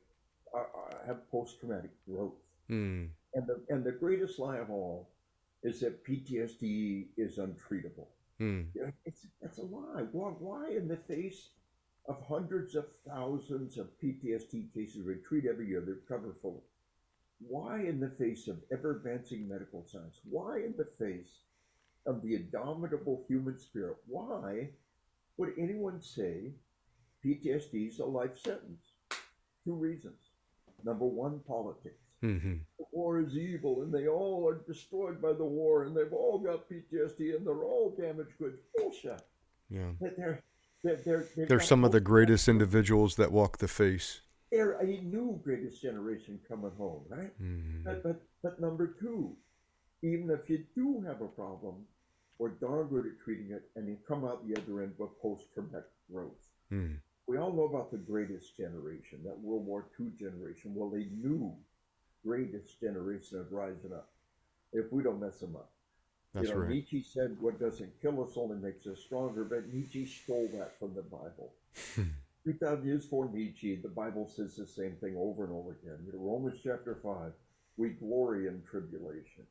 are, are, have post traumatic growth. Mm. And the, and the greatest lie of all is that PTSD is untreatable. Mm. You know, It's, it's a lie. Why, why, in the face of hundreds of thousands of PTSD cases we treat every year, they're cover full. Why, in the face of ever advancing medical science, why, in the face of the indomitable human spirit, why would anyone say PTSD is a life sentence? Two reasons. Number one, politics Mhm. the war is evil and they all are destroyed by the war and they've all got PTSD and they're all damaged goods. Bullshit. Yeah. They're, they're, they're, they're, they've They're got some of the greatest individuals that walk the face. They're a new greatest generation coming home, right? Mhm. But, but, but number two, even if you do have a problem, we're darn good at treating it and you come out the other end with post traumatic growth. Mm. We all know about the greatest generation, that World War II generation. Well, they knew greatest generation is rising up if we don't mess them up. That's you know, right. Nietzsche said, "What doesn't kill us only makes us stronger." But Nietzsche stole that from the Bible. <laughs> Two thousand years before Nietzsche, the Bible says the same thing over and over again. You know, Romans chapter five: We glory in tribulation,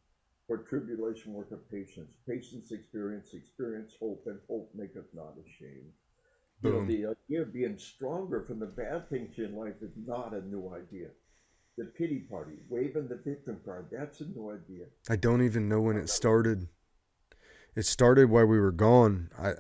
for tribulation worketh patience. Patience experience, experience hope, and hope maketh not ashamed. You know, the idea of being stronger from the bad things in life is not a new idea. The pity party, waving the victim card, that's a new idea. I don't even know when it started. It started while we were gone. I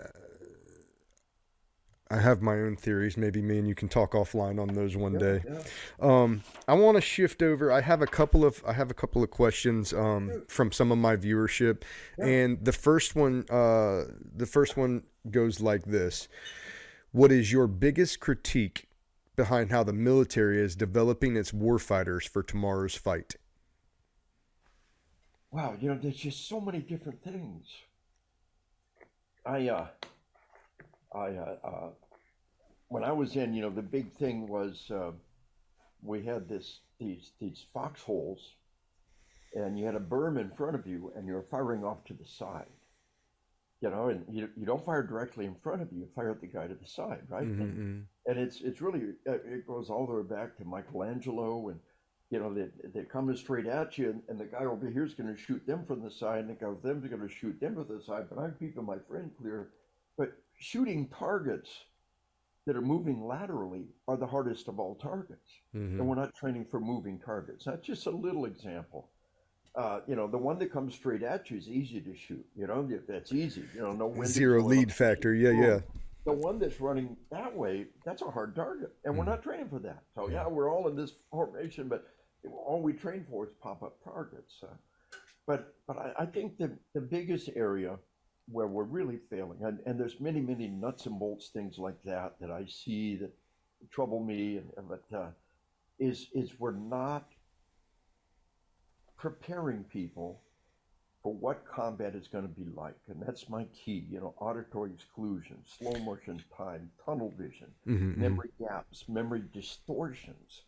I have my own theories. Maybe me and you can talk offline on those one Yeah, day. yeah. Um, I want to shift over. I have a couple of I have a couple of questions um, from some of my viewership, and the first one uh, the first one goes like this: What is your biggest critique behind how the military is developing its warfighters for tomorrow's fight? Wow, you know, there's just so many different things. I, uh, I, uh, uh, when I was in, you know, the big thing was uh, we had this these these foxholes, and you had a berm in front of you, and you were firing off to the side. You know, and you, you don't fire directly in front of you; you fire at the guy to the side, right? And, Mm-hmm. and it's it's really uh, it goes all the way back to Michelangelo and you know they they're coming straight at you and, and the guy over here is going to shoot them from the side and the guy with them is going to shoot them from the side but I'm keeping my friend clear but shooting targets that are moving laterally are the hardest of all targets Mm-hmm. and we're not training for moving targets that's just a little example uh, you know the one that comes straight at you is easy to shoot you know that's easy you know no wind Zero lead factor. Yeah, yeah. The one that's running that way, that's a hard target, and we're not training for that. So yeah, we're all in this formation, but all we train for is pop-up targets. Uh, but but I, I think the the biggest area where we're really failing, and, and there's many many nuts and bolts things like that that I see that trouble me, and but uh, is is we're not preparing people for what combat is going to be like. And that's my key, you know, auditory exclusion, slow motion time, tunnel vision, Mhm, memory gaps, memory distortions.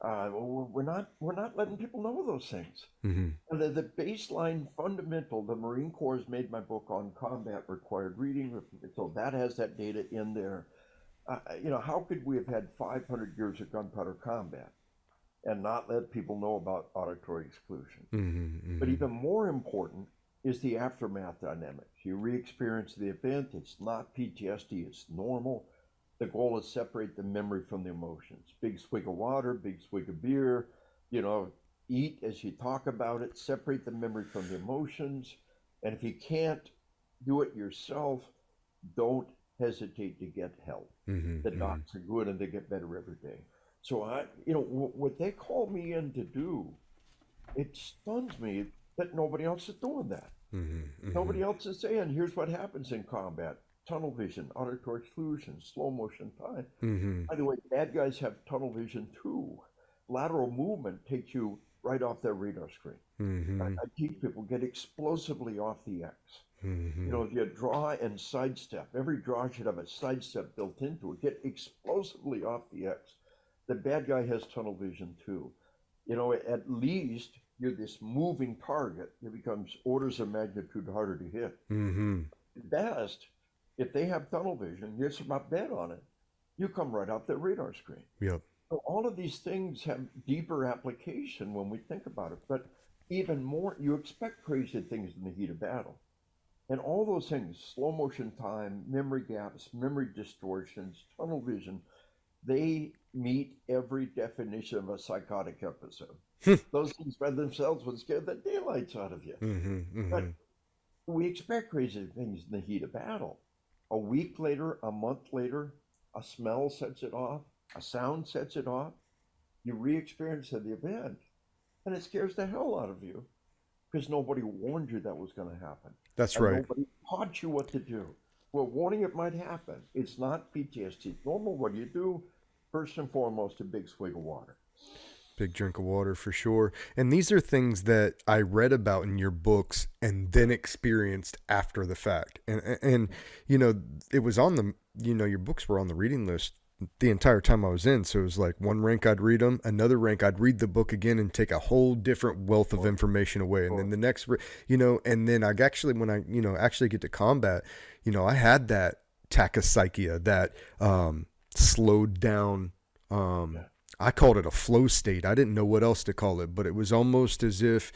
Uh, we're we're not we're not letting people know those things. mhm, the, the baseline fundamental, the Marine Corps has made my book on combat required reading, so that has that data in there. Uh, you know, how could we have had 500 years of gunpowder combat and not let people know about auditory exclusion? mhm, But mhm. even more important is the aftermath dynamics. You re experience the event, it's not PTSD, it's normal. The goal is separate the memory from the emotions. Big swig of water, big swig of beer, you know, eat as you talk about it, separate the memory from the emotions. And if you can't do it yourself, don't hesitate to get help Mhm, the mhm. docs are good and they get better every day. So I, you know, wh- what they call me in to do, it stuns me that nobody else is doing that. Mhm, mhm. Nobody else is saying, here's what happens in combat: tunnel vision, auditory exclusion, slow motion time. Mhm, By the way, bad guys have tunnel vision too. Lateral movement takes you right off their radar screen. I, mhm, I teach people get explosively off the X. mhm. You know, if you draw and sidestep, every draw should have a sidestep built into it. Get explosively off the X. The bad guy has tunnel vision too. You know, at least you're this moving target. It becomes orders of magnitude harder to hit. Mm-hmm. Best, if they have tunnel vision, just about bet on it. You come right off their radar screen. Yep. So all of these things have deeper application when we think about it. But even more, you expect crazy things in the heat of battle. And all those things, slow motion time, memory gaps, memory distortions, tunnel vision, they meet every definition of a psychotic episode. those things by themselves would scare the daylights out of you. Mm-hmm. But mm-hmm. we expect crazy things in the heat of battle. A week later, a month later, a smell sets it off, a sound sets it off. You re experience the event, and it scares the hell out of you because nobody warned you that was going to happen. That's And right. Nobody taught you what to do. Well, warning it might happen. It's not PTSD. It's normal. What do you do? First and foremost, a big swig of water. Big drink of water for sure. And these are things that I read about in your books and then experienced after the fact. And and, you know, it was on the you know, your books were on the reading list the entire time I was in. So it was like one rank I'd read them, another rank I'd read the book again and take a whole different wealth of information away. And then the next, you know, and then I actually when I you know actually get to combat, you know, I had that tachypsychia, that um, slowed down. Um, I called it a flow state. I didn't know what else to call it, but it was almost as if,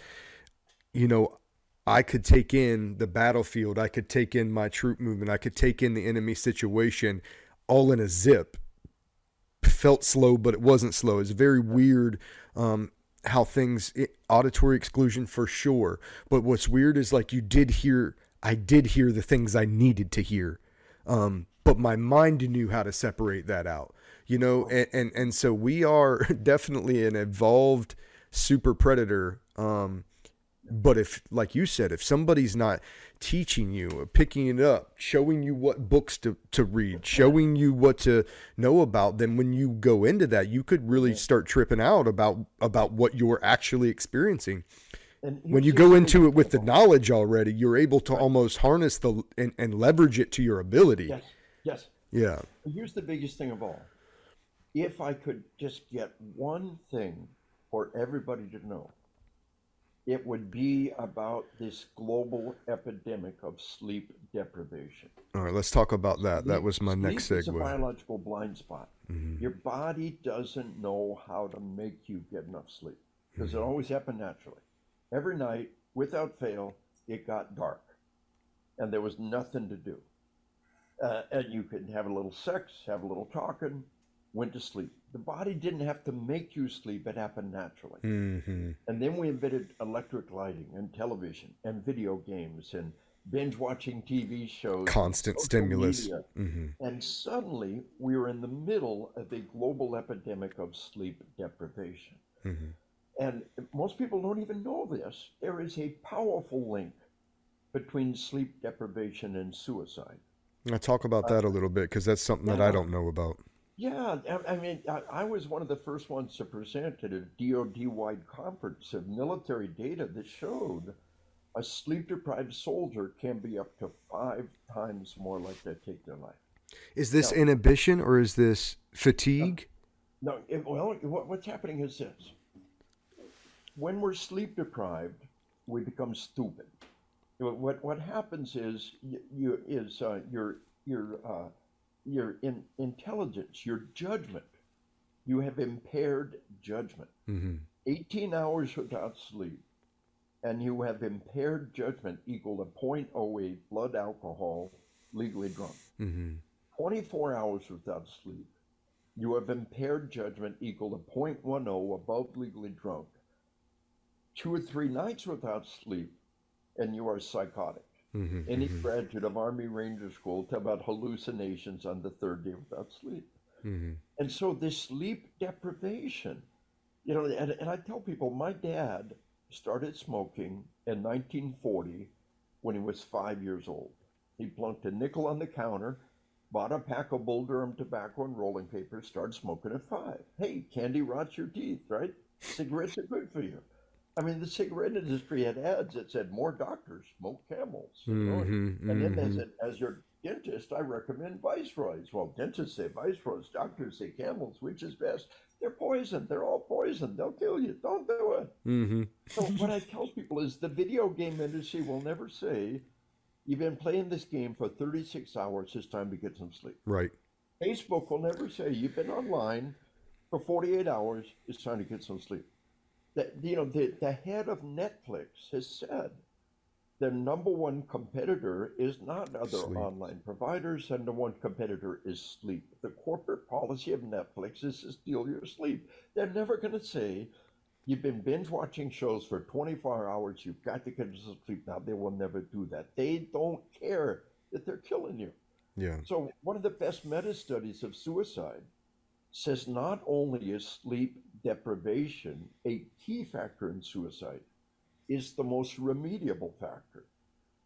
you know, I could take in the battlefield, I could take in my troop movement, I could take in the enemy situation all in a zip. Felt slow, but it wasn't slow. It's very weird um, how things, it, auditory exclusion for sure. But what's weird is like you did hear, I did hear the things I needed to hear. Um, but my mind knew how to separate that out you know and, and and so we are <laughs> definitely an evolved super predator um but if like you said if somebody's not teaching you or picking it up showing you what books to, to read showing you what to know about then when you go into that you could really start tripping out about about what you're actually experiencing. And when you go into it with the knowledge already you're able to almost harness the and, and leverage it to your ability. Yes, yes. yeah Here's the biggest thing of all. If I could just get one thing for everybody to know, it would be about this global epidemic of sleep deprivation. all right let's talk about that that was my next sleep is a biological blind spot. Mhm. Your body doesn't know how to make you get enough sleep because Mm-hmm. it always happened naturally. Every night, without fail, it got dark, and there was nothing to do. Uh, and you could have a little sex, have a little talking, went to sleep. The body didn't have to make you sleep; it happened naturally. hmm And then we invented electric lighting and television and video games and binge watching TV shows, constant stimulus media. hmm And suddenly we were in the middle of a global epidemic of sleep deprivation. hmm And most people don't even know this. There is a powerful link between sleep deprivation and suicide. I talk about uh, that a little bit because that's something that I don't know about. Yeah, I- mean, I, was one of the first ones to present at a DoD wide conference of military data that showed a sleep deprived soldier can be up to five times more likely to take their life. Is this No. inhibition or is this fatigue? No, it, well, what, what's happening is this: when we're sleep deprived, we become stupid. What what, what happens is you, you is uh, your your uh, your in, intelligence, your judgment. You have impaired judgment. hmm 18 hours without sleep, and you have impaired judgment equal to 0.08 blood alcohol legally drunk. hmm 24 hours without sleep, you have impaired judgment equal to 0.10 above legally drunk. Two or three nights without sleep, and you are psychotic. hmm Any graduate of Army Ranger School tell about hallucinations on the third day without sleep. hmm And so this sleep deprivation, you know, and, and I tell people my dad started smoking in 1940 when he was five years old. He plunked a nickel on the counter, bought a pack of Bull Durham tobacco and rolling paper, started smoking at five. Hey, candy rots your teeth, right? Cigarettes are good for you. I mean, the cigarette industry had ads that said more doctors smoke camels. Mhm, and then mhm. as, it, as you're dentist, I recommend Viceroys. Well, dentists say Viceroys, doctors say Camels, which is best? They're poison. They're all poison. They'll kill you. Don't do it. Mm-hmm. So what I <laughs> tell people is the video game industry will never say, "You've been playing this game for 36 hours. It's time to get some sleep." Right. Facebook will never say, "You've been online for 48 hours. It's time to get some sleep." That you know, the the head of Netflix has said their number one competitor is not other Sleep. online providers, and the one competitor is sleep. The corporate policy of Netflix is to steal your sleep. They're never going to say, You've been binge watching shows for 24 hours, you've got to get some sleep now. They will never do that. They don't care that they're killing you. Yeah. So, one of the best meta studies of suicide says not only is sleep deprivation a key factor in suicide, is the most remediable factor.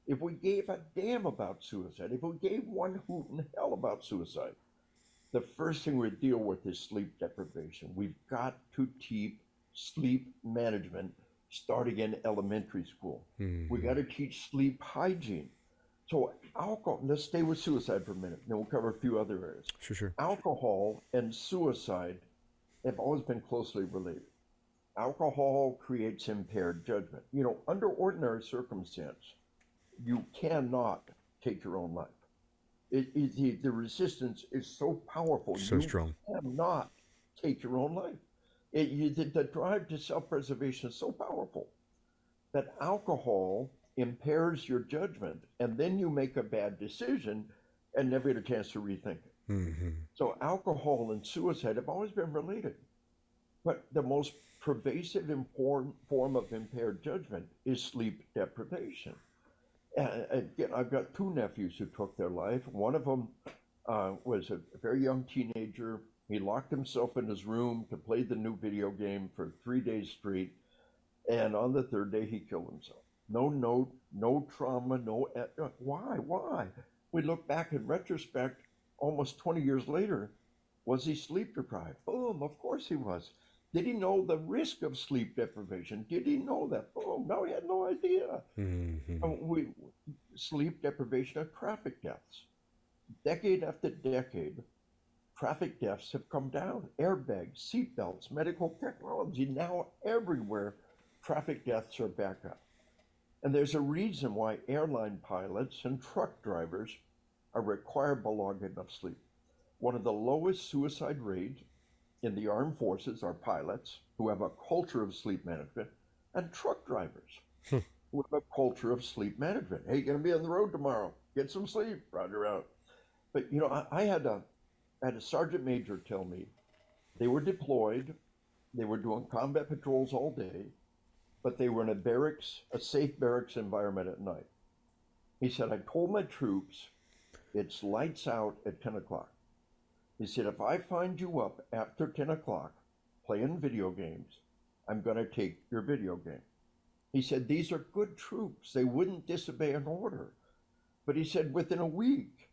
If we gave a damn about suicide, if we gave one hoot in hell about suicide, the first thing we deal with is sleep deprivation. We've got to teach sleep management starting in elementary school. Mm-hmm. We got to teach sleep hygiene. So alcohol, let's stay with suicide for a minute, then we'll cover a few other areas. Sure, sure. Alcohol and suicide have always been closely related. Alcohol creates impaired judgment. You know, under ordinary circumstance, you cannot take your own life. It, it, the, the resistance is so powerful. So you strong. cannot take your own life. It, you, the, the drive to self-preservation is so powerful that alcohol impairs your judgment, and then you make a bad decision and never get a chance to rethink it. Mm-hmm. So alcohol and suicide have always been related. But the most pervasive important form of impaired judgment is sleep deprivation. And again, I've got two nephews who took their life. One of them uh, was a very young teenager. He locked himself in his room to play the new video game for three days straight. And on the third day, he killed himself. No note, no trauma, no. uh, Why? Why? We look back in retrospect, almost 20 years later, was he sleep deprived? Boom, of course he was. Did he know the risk of sleep deprivation? Did he know that? Boom, no, he had no idea. Mm-hmm. We, sleep deprivation of traffic deaths. Decade after decade, traffic deaths have come down. Airbags, seatbelts, medical technology, now everywhere, traffic deaths are back up. And there's a reason why airline pilots and truck drivers are required to log enough sleep. One of the lowest suicide rates in the armed forces are pilots who have a culture of sleep management and truck drivers hmm. who have a culture of sleep management. Hey, you're going to be on the road tomorrow. Get some sleep. Roger out. But, you know, I, I had a, I had a sergeant major tell me they were deployed, they were doing combat patrols all day, but they were in a barracks, a safe barracks environment at night. He said, I told my troops it's lights out at 10 o'clock. He said, if I find you up after 10 o'clock playing video games, I'm going to take your video game. He said, these are good troops. They wouldn't disobey an order. But he said, within a week,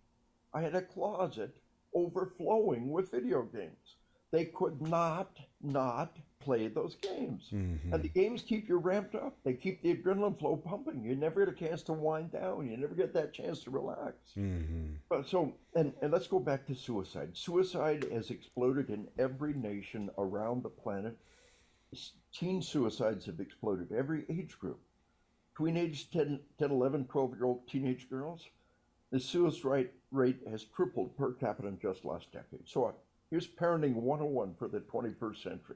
I had a closet overflowing with video games. They could not not play those games. Mm-hmm. And the games keep you ramped up. They keep the adrenaline flow pumping. You never get a chance to wind down. You never get that chance to relax. Mm-hmm. But so, and, and let's go back to suicide. Suicide has exploded in every nation around the planet. Teen suicides have exploded, every age group. Between age 10, 10 11, 12 year old teenage girls, the suicide rate has tripled per capita in just last decade. So here's parenting 101 for the 21st century.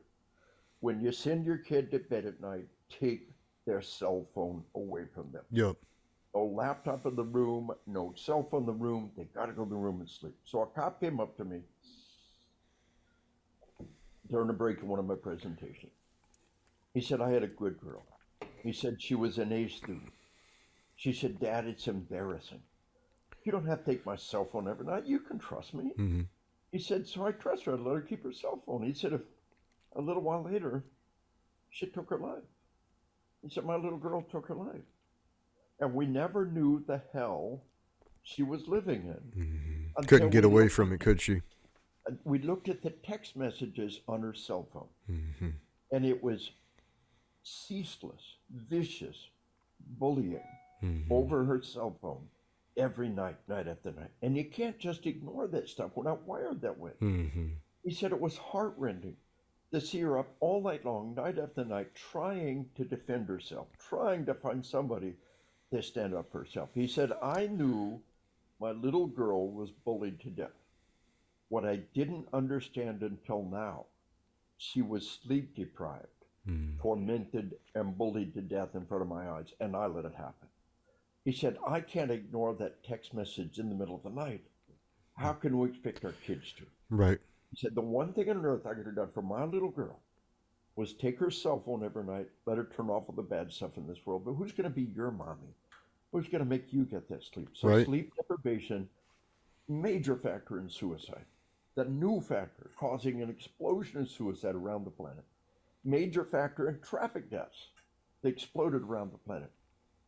When you send your kid to bed at night, take their cell phone away from them. Yep. No laptop in the room, no cell phone in the room. They got to go to the room and sleep. So a cop came up to me during a break in one of my presentations. He said, I had a good girl. He said she was an A student. She said, Dad, it's embarrassing. You don't have to take my cell phone every night. You can trust me. Mm-hmm. He said, so I trust her. I let her keep her cell phone. He said, if a little while later, she took her life. He said, my little girl took her life. And we never knew the hell she was living in. Mm-hmm. Couldn't get away from it, could she? We looked at the text messages on her cell phone, Mm-hmm. and it was ceaseless, vicious bullying Mm-hmm. over her cell phone every night, night after night. And you can't just ignore that stuff. We're not wired that way. Mm-hmm. He said it was heartrending to see her up all night long, night after night, trying to defend herself, trying to find somebody to stand up for herself. He said, I knew my little girl was bullied to death. What I didn't understand until now, she was sleep deprived, Mm. tormented, and bullied to death in front of my eyes, and I let it happen. He said, I can't ignore that text message in the middle of the night. How can we expect our kids to? Right. He said, The one thing on earth I could have done for my little girl was take her cell phone every night, let her turn off all the bad stuff in this world. But who's going to be your mommy? Who's going to make you get that sleep? So, Right. sleep deprivation, major factor in suicide. The new factor causing an explosion of suicide around the planet. Major factor in traffic deaths. They exploded around the planet.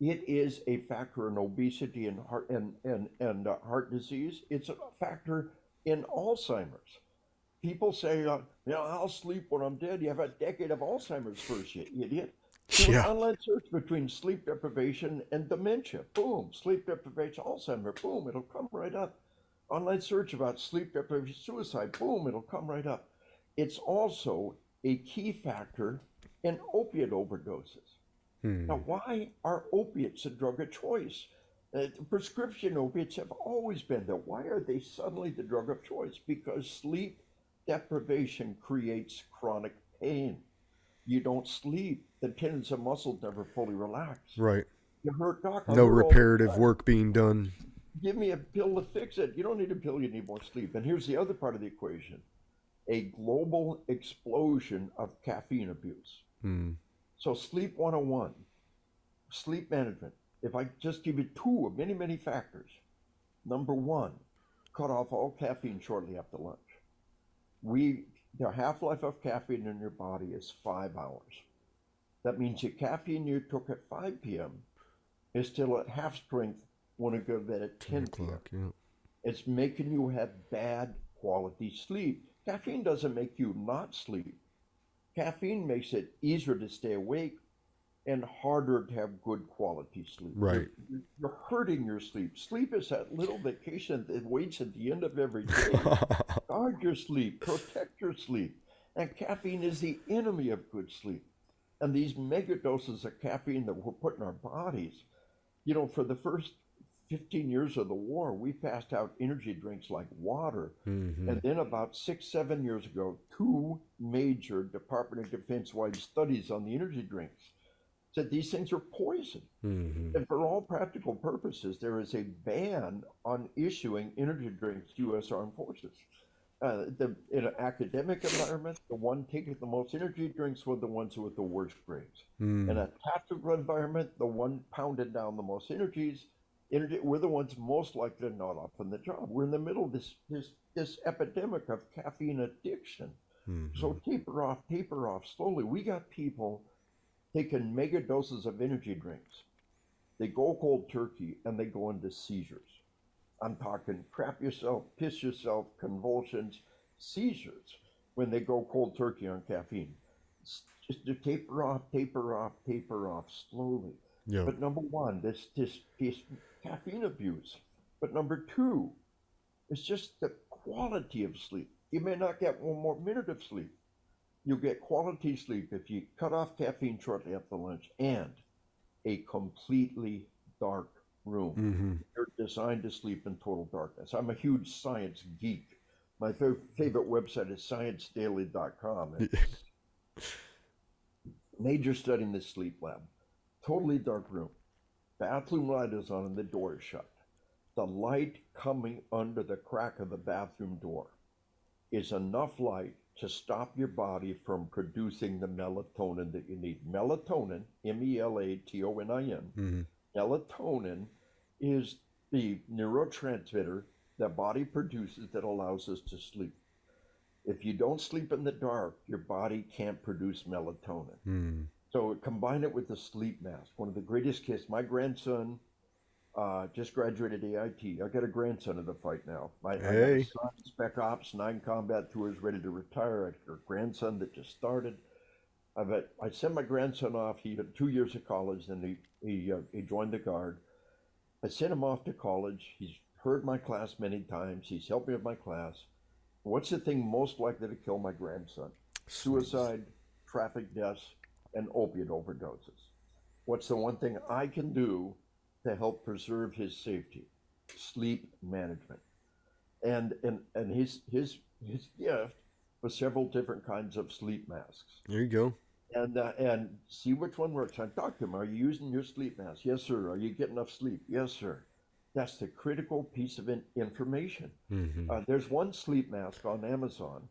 It is a factor in obesity and heart and and and uh, heart disease. It's a factor in Alzheimer's. People say, uh, you know, I'll sleep when I'm dead. You have a decade of Alzheimer's first, you idiot. Do Yeah. an online search between sleep deprivation and dementia. Boom. Sleep deprivation, Alzheimer. Boom. It'll come right up. Online search about sleep deprivation, suicide. Boom. It'll come right up. It's also a key factor in opiate overdoses. Mm. Now, why are opiates a drug of choice? Uh, prescription opiates have always been there. Why are they suddenly the drug of choice? Because sleep deprivation creates chronic pain. You don't sleep. The tendons and muscles never fully relax. Right. You hurt, doc. I No heard all the reparative work being done. Give me a pill to fix it. You don't need a pill. You need more sleep. And here's the other part of the equation: a global explosion of caffeine abuse. Mm. So sleep 101, sleep management. If I just give you two of many, many factors. Number one, cut off all caffeine shortly after lunch. We the half-life of caffeine in your body is five hours. That means the caffeine you took at 5 p.m. is still at half strength when you go to bed at 10 p.m. O'clock, yeah. It's making you have bad quality sleep. Caffeine doesn't make you not sleep. Caffeine makes it easier to stay awake and harder to have good quality sleep. Right. You're, you're hurting your sleep. Sleep is that little vacation that waits at the end of every day. <laughs> Guard your sleep, protect your sleep. And caffeine is the enemy of good sleep. And these mega doses of caffeine that we're putting in our bodies, you know, for the first 15 years of the war, we passed out energy drinks like water. Mhm. And then about six, seven years ago, two major Department of Defense wide studies on the energy drinks said these things are poison. Mhm. And for all practical purposes, there is a ban on issuing energy drinks to U.S. Armed Forces. Uh, the, in an academic environment, the one taking the most energy drinks were the ones with the worst grades. Mm. In a tactical environment, the one pounded down the most energies, energy, we're the ones most likely to not off on the job. We're in the middle of this this this epidemic of caffeine addiction. Mhm. So taper off, taper off slowly. We got people taking mega doses of energy drinks. They go cold turkey and they go into seizures. I'm talking crap yourself, piss yourself, convulsions, seizures when they go cold turkey on caffeine. Just to taper off, taper off, taper off slowly. Yeah. But number one, this this this caffeine abuse. But number two, it's just the quality of sleep. You may not get one more minute of sleep. You'll get quality sleep if you cut off caffeine shortly after lunch and a completely dark room. Mhm. They're designed to sleep in total darkness. I'm a huge science geek. My fa- favorite website is sciencedaily.com. And <laughs> major study in the sleep lab. Totally dark room. Bathroom light is on and the door is shut. The light coming under the crack of the bathroom door is enough light to stop your body from producing the melatonin that you need. Melatonin, M E L A T O N I N, Mhm. melatonin is the neurotransmitter that body produces that allows us to sleep. If you don't sleep in the dark, your body can't produce melatonin. Mm. So combine it with the sleep mask. One of the greatest gifts. My grandson uh, just graduated AIT. I got a grandson in the fight now. My Hey. son, Spec Ops, nine combat tours, ready to retire. I got a grandson that just started. I've had, I sent my grandson off. He had two years of college, and he he uh, he joined the guard. I sent him off to college. He's heard my class many times. He's helped me with my class. What's the thing most likely to kill my grandson? Suicide, traffic deaths, and opiate overdoses. What's the one thing I can do to help preserve his safety? Sleep management. And and and his his his gift was several different kinds of sleep masks. There you go. And uh, and see which one works. I talked to him. Are you using your sleep mask? Yes, sir. Are you getting enough sleep? Yes, sir. That's the critical piece of information. Mm-hmm. Uh, there's one sleep mask on Amazon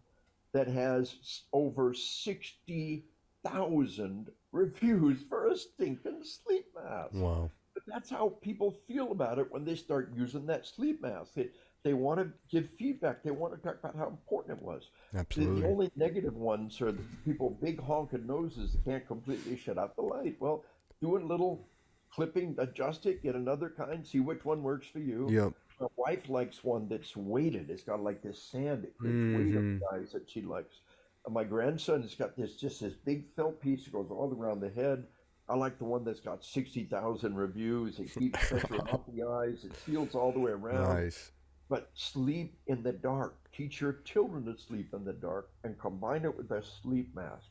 that has over 60 thousand reviews for a stinking sleep mask. Wow. But that's how people feel about it when they start using that sleep mask. They, they want to give feedback. They want to talk about how important it was. Absolutely. The, the only negative ones are the people big honking noses that can't completely shut out the light. Well, doing little clipping, adjust it, get another kind, see which one works for you. Yep. My wife likes one that's weighted. It's got like this sand mm-hmm. weight of guys that she likes. My grandson's got this just this big felt piece that goes all around the head. I like the one that's got sixty thousand reviews. It keeps pressure <laughs> off the eyes. It seals all the way around. Nice. But sleep in the dark. Teach your children to sleep in the dark and combine it with a sleep mask.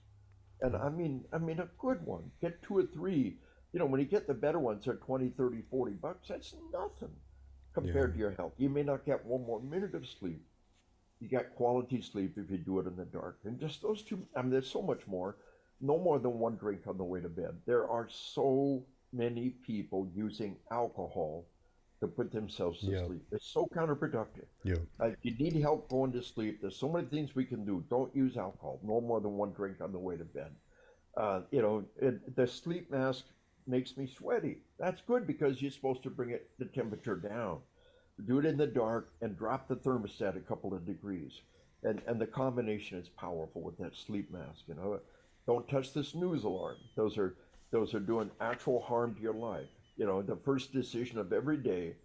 And I mean, I mean a good one. Get two or three. You know, when you get the better ones, they're 20, 30, 40 bucks. That's nothing compared to your health. You may not get one more minute of sleep. You get quality sleep if you do it in the dark. And just those two, I mean, there's so much more. No more than one drink on the way to bed. There are so many people using alcohol to put themselves to Yeah. sleep. It's so counterproductive. Yep. Uh, if you need help going to sleep, there's so many things we can do. Don't use alcohol. No more than one drink on the way to bed. Uh, you know, it, the sleep mask makes me sweaty. That's good because you're supposed to bring it the temperature down. Do it in the dark and drop the thermostat a couple of degrees. And and the combination is powerful with that sleep mask. You know, don't touch the snooze alarm. Those are those are doing actual harm to your life. You know, the first decision of every day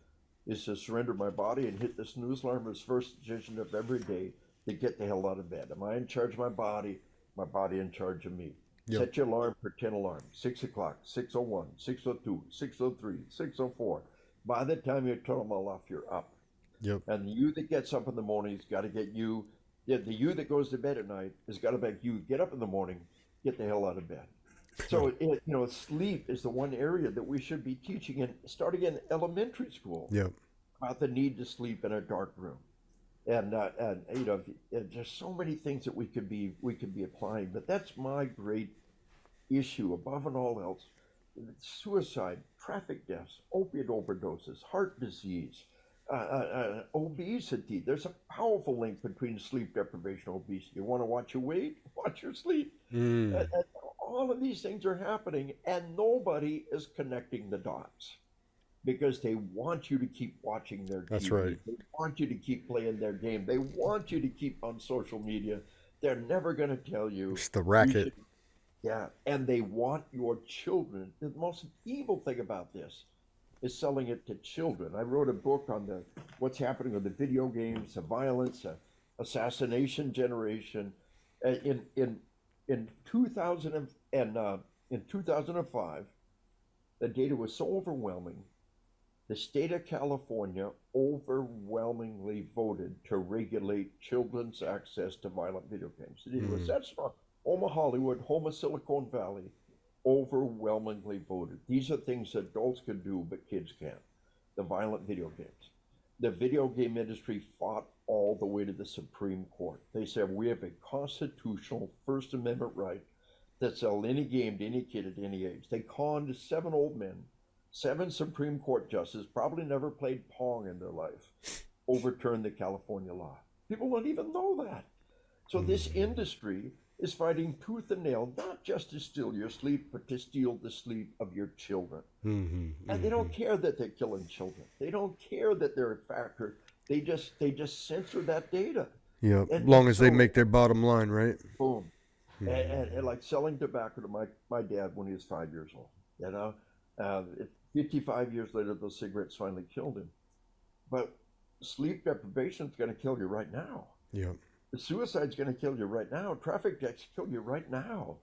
is to surrender my body and hit the snooze alarm is first decision of every day to get the hell out of bed. Am I in charge of my body? My body in charge of me. Yep. Set your alarm for 10 alarms. 6 o'clock, 6.01, 6.02, 6.03, 6.04. By the time you turn them all off, you're up. Yep. And you that gets up in the morning has got to get you. Yeah, the you that goes to bed at night has got to make you get up in the morning, get the hell out of bed. So it, you know, sleep is the one area that we should be teaching in starting in elementary school Yep. about the need to sleep in a dark room, and uh, and you know, and there's so many things that we could be we could be applying. But that's my great issue above and all else: suicide, traffic deaths, opiate overdoses, heart disease, uh, uh, uh, obesity. There's a powerful link between sleep deprivation and obesity. You want to watch your weight? <laughs> Watch your sleep. Mm. And, and all of these things are happening, and nobody is connecting the dots because they want you to keep watching their That's right. They want you to keep playing their game. They want you to keep on social media. They're never going to tell you. It's the racket. Yeah, and they want your children. The most evil thing about this is selling it to children. I wrote a book on the what's happening with the video games, the violence, the assassination generation. Uh, in in in 2000 and, and uh, in 2005, the data was so overwhelming. The state of California overwhelmingly voted to regulate children's access to violent video games. Data was Mm. that strong. Homa Hollywood, Homa Silicon Valley, overwhelmingly voted. These are things adults can do, but kids can't. The violent video games. The video game industry fought all the way to the Supreme Court. They said we have a constitutional First Amendment right to sell any game to any kid at any age. They conned seven old men, seven Supreme Court justices, probably never played Pong in their life, overturned the California law. People don't even know that. So this hmm. industry is fighting tooth and nail, not just to steal your sleep, but to steal the sleep of your children. hmm And they don't care that they're killing children. They don't care that they're a factor. They just they just censor that data. Yeah, as long as they make their bottom line, right? Boom. And, and, and like selling tobacco to my, my dad when he was five years old. You know, uh, 55 years later, those cigarettes finally killed him. But sleep deprivation is going to kill you right now. Yep. Suicide's going to kill you right now. Traffic deaths kill you right now.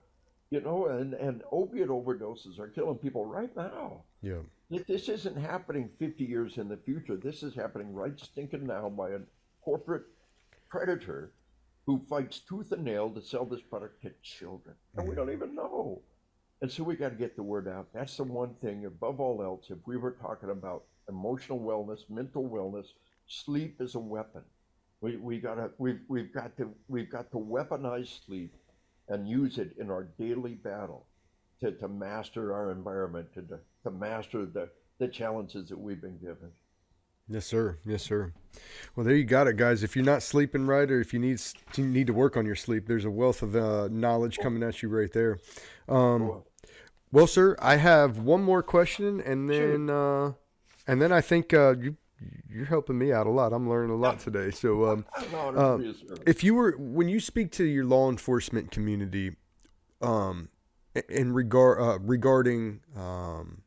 You know, and, and opiate overdoses are killing people right now. Yeah. This isn't happening 50 years in the future. This is happening right stinking now by a corporate predator who fights tooth and nail to sell this product to children. And we don't mm-hmm. even know. And so we got to get the word out. That's the one thing, above all else, if we were talking about emotional wellness, mental wellness, sleep is a weapon. We, we gotta we've we've got to we've got to weaponize sleep and use it in our daily battle to, to master our environment, to, to master the, the challenges that we've been given. Yes, sir. Yes, sir. Well, there you got it, guys. If you're not sleeping right, or if you need you need to work on your sleep, there's a wealth of uh, knowledge coming at you right there. Um, well, sir, I have one more question, and then uh, and then I think uh, you you're helping me out a lot. I'm learning a lot today. So, <laughs> um, uh, if you were when you speak to your law enforcement community, um, in regard uh, regarding um,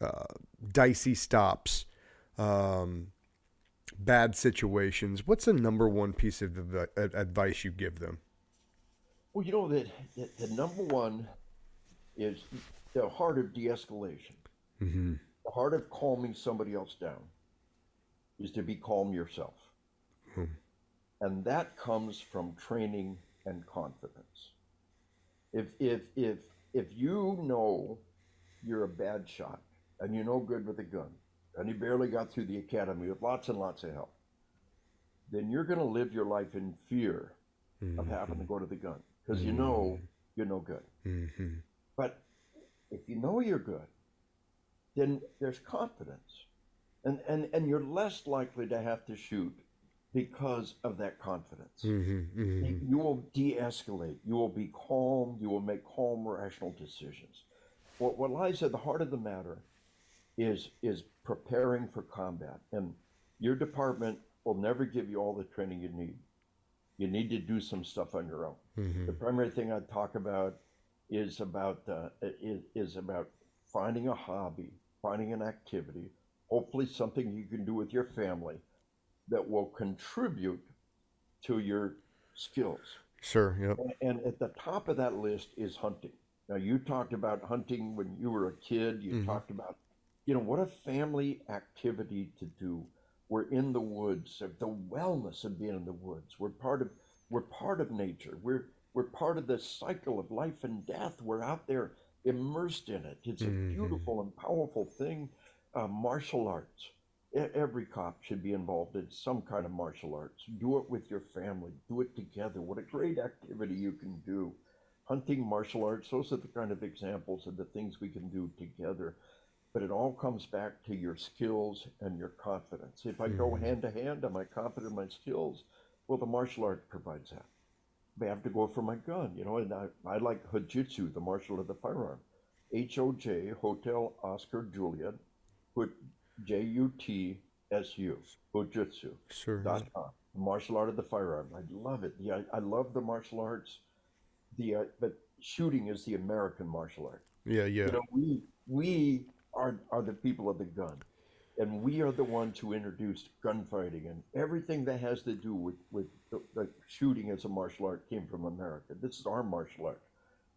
uh, dicey stops, um, bad situations, what's the number one piece of advice you give them? Well, you know that the, the, number one is the heart of de-escalation. Mm-hmm the heart of calming somebody else down is to be calm yourself. Hmm. And that comes from training and confidence. If, if, if, if you know you're a bad shot and you're no good with a gun and you barely got through the academy with lots and lots of help, then you're going to live your life in fear mm-hmm. of having to go to the gun because mm-hmm. you know you're no good. Mm-hmm. But if you know you're good then there's confidence. And, and, and you're less likely to have to shoot because of that confidence. Mm-hmm, mm-hmm. You will de escalate, you will be calm, you will make calm, rational decisions. What, what lies at the heart of the matter is, is preparing for combat. And your department will never give you all the training you need. You need to do some stuff on your own. Mm-hmm. The primary thing I'd talk about is about uh, is, is about finding a hobby finding an activity, hopefully something you can do with your family that will contribute to your skills. Sure, yep. And, and at the top of that list is hunting. Now, you talked about hunting when you were a kid. You mm-hmm. talked about, you know, what a family activity to do. We're in the woods. The wellness of being in the woods. We're part of we're part of nature. We're we're part of the cycle of life and death. We're out there immersed in it. It's a mm-hmm. beautiful and powerful thing. Uh, martial arts. Every cop should be involved in some kind of martial arts. Do it with your family. Do it together. What a great activity you can do. Hunting, martial arts, those are the kind of examples of the things we can do together. But it all comes back to your skills and your confidence. If I go mm-hmm. hand to hand, am I confident in my skills? Well, the martial art provides that. I have to go for my gun, you know, and I, I like Hojutsu, the martial of the firearm. H O J, Hotel Oscar Juliet, put J U T S U, Hojutsu. Sure. Dot com. Martial art of the firearm. I love it. Yeah, I, I love the martial arts. The uh, but shooting is the American martial art. Yeah, yeah. You know, we we are are the people of the gun and we are the ones who introduced gunfighting and everything that has to do with, with the, the, shooting as a martial art came from America. This is our martial art.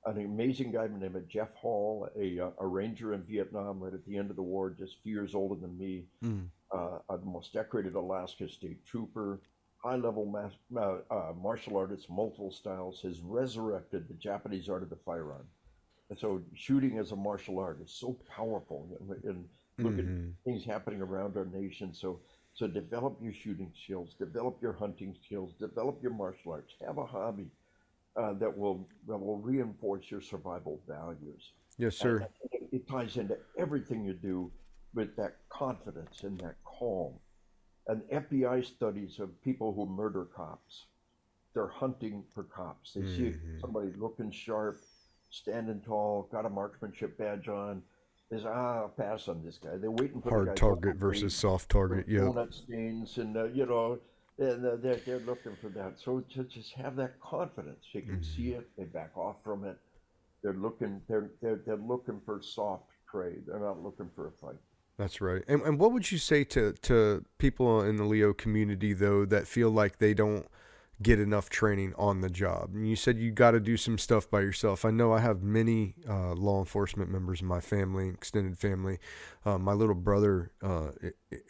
An amazing guy named Jeff Hall, a, a ranger in Vietnam right at the end of the war, just a few years older than me, mm. uh, a most decorated Alaska State Trooper, high level uh, uh, martial artist, multiple styles, has resurrected the Japanese art of the firearm. And so shooting as a martial art is so powerful. And, and look mm-hmm. at things happening around our nation. So, so develop your shooting skills, develop your hunting skills, develop your martial arts. Have a hobby uh, that will that will reinforce your survival values. Yes, sir. It, it ties into everything you do with that confidence and that calm. And FBI studies of people who murder cops, they're hunting for cops. They mm-hmm. see somebody looking sharp, standing tall, got a marksmanship badge on is ah, I'll pass on this guy. They're waiting for hard target versus soft target. Yeah, donut stains, and uh, you know, and uh, they're they're looking for that. So to just have that confidence, they can mm-hmm. see it. They back off from it. They're looking. They're they're they're looking for soft prey. They're not looking for a fight. That's right. And and what would you say to to people in the LEO community though that feel like they don't get enough training on the job. And you said you got to do some stuff by yourself. I know I have many uh, law enforcement members in my family, extended family. Uh, my little brother uh,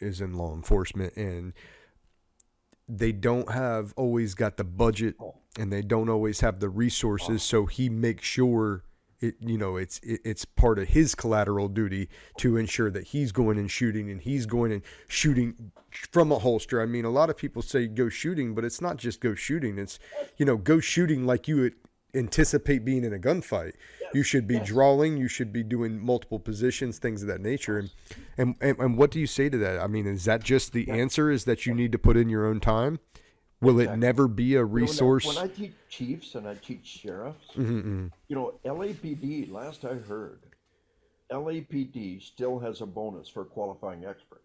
is in law enforcement, and they don't have always got the budget, and they don't always have the resources. So he makes sure it you know it's it, it's part of his collateral duty to ensure that he's going and shooting and he's going and shooting from a holster. I mean, a lot of people say go shooting, but it's not just go shooting. It's you know go shooting like you would anticipate being in a gunfight. You should be drawing. You should be doing multiple positions, things of that nature. And, and and and what do you say to that? I mean, is that just the answer? Is that you need to put in your own time? Will it never be a You know, when I- resource? when I teach chiefs and I teach sheriffs, Mm-mm. you know, LAPD, last I heard, LAPD still has a bonus for qualifying expert.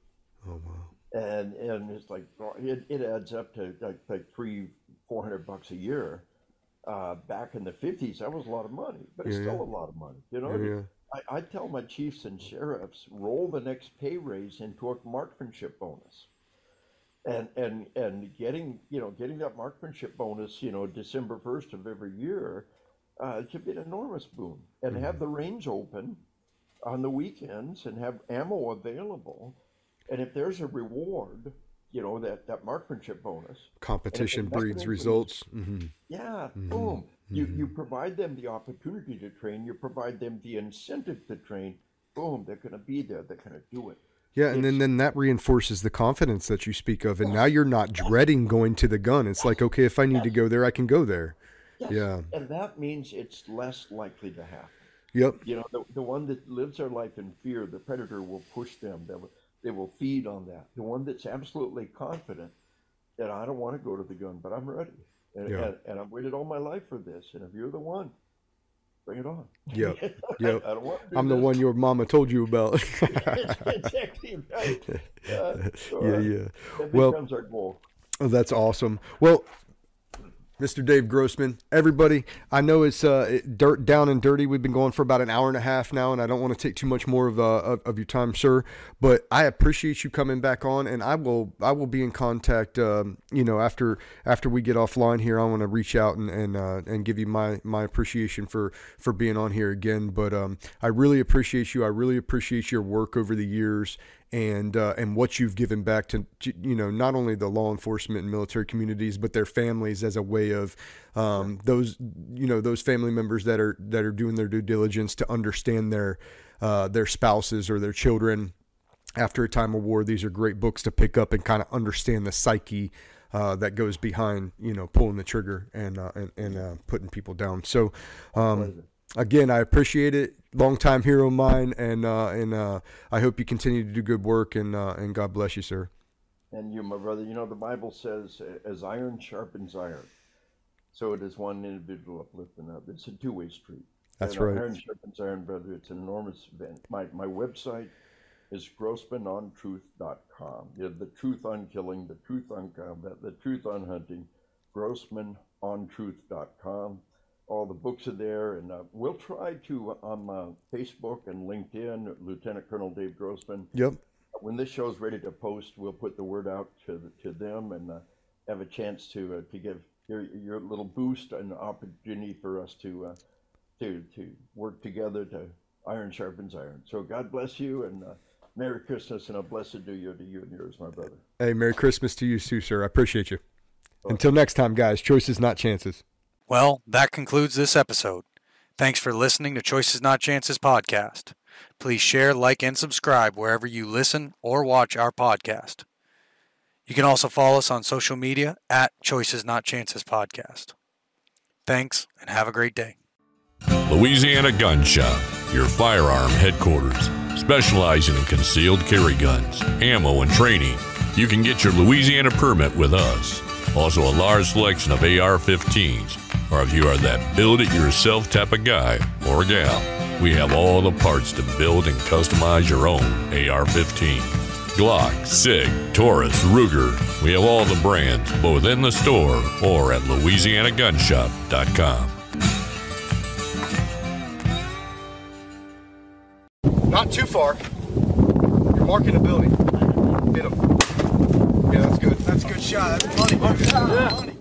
Oh wow. And and it's like it, it adds up to like like three, four hundred bucks a year. Uh, back in the fifties, that was a lot of money, but it's Yeah, still yeah. a lot of money. You know, yeah. I, I tell my chiefs and sheriffs roll the next pay raise into a marksmanship bonus, and and and getting you know getting that marksmanship bonus you know December first of every year, uh, it could be an enormous boon. And have the range open on the weekends and have ammo available, and if there's a reward, you know that that marksmanship bonus, Competition breeds results. hmm yeah, boom. You you provide them the opportunity to train. You provide them the incentive to train. Boom, they're going to be there. They're going to do it. Yeah, and then, then that reinforces the confidence that you speak of, and now you're not dreading going to the gun. It's like, okay, if I need to go there, I can go there. Yes. Yeah. And that means it's less likely to happen. Yep. You know, the, the one that lives their life in fear, the predator will push them. They will, they will feed on that. The one that's absolutely confident that I don't want to go to the gun, but I'm ready. And, Yeah. and, and I've waited all my life for this. And if you're the one, bring it on. Yep. <laughs> I, Yep. I don't want I'm the one your mama told you about. <laughs> Exactly right. <laughs> Yeah, so, yeah, uh, yeah. That Well- becomes our goal. Oh, that's awesome. Well, Mr. Dave Grossman, everybody, I know it's uh, dirt down and dirty. We've been going for about an hour and a half now, and I don't want to take too much more of, uh, of of your time, sir. But I appreciate you coming back on, and I will I will be in contact. Um, you know, after after we get offline here, I want to reach out and and uh, and give you my my appreciation for for being on here again. But um, I really appreciate you. I really appreciate your work over the years and uh, and what you've given back to, you know not only the law enforcement and military communities but their families as a way of um, those you know those family members that are that are doing their due diligence to understand their uh, their spouses or their children after a time of war. These are great books to pick up and kind of understand the psyche uh, that goes behind you know pulling the trigger and uh, and, and uh, putting people down. So. Um, Again, I appreciate it. Longtime hero of mine, and uh, and uh, I hope you continue to do good work. And uh, and God bless you, sir. And you, my brother, you know, the Bible says, as iron sharpens iron, so it is one individual uplifting another. It's a two way street. That's And, right. Iron sharpens iron, brother. It's an enormous event. My, my website is grossmanontruth.com. You know, the truth on killing, the truth on combat, the truth on hunting, grossmanontruth.com. All the books are there, and uh, we'll try to on uh, Facebook and LinkedIn, Lieutenant Colonel Dave Grossman Yep. when this show's ready to post, we'll put the word out to the, to them and uh, have a chance to uh, to give your your little boost and opportunity for us to uh, to to work together to iron sharpens iron. So God bless you and uh, Merry Christmas and a blessed New Year to you and yours, my brother. Hey, Merry Christmas to you too, sir. I appreciate you. Until next time, guys. Choices, not chances. Well, that concludes this episode. Thanks for listening to Choices Not Chances podcast. Please share, like, and subscribe wherever you listen or watch our podcast. You can also follow us on social media at Choices Not Chances podcast. Thanks and have a great day. Louisiana Gun Shop, your firearm headquarters, specializing in concealed carry guns, ammo, and training. You can get your Louisiana permit with us. Also, a large selection of AR 15s, or if you are that build it yourself type of guy or gal, we have all the parts to build and customize your own AR 15. Glock, SIG, Taurus, Ruger. We have all the brands, both in the store or at LouisianaGunShop.com. Not too far. You're marking a building. Hit him. Yeah, that's good. That's a good shot. That's money. Yeah.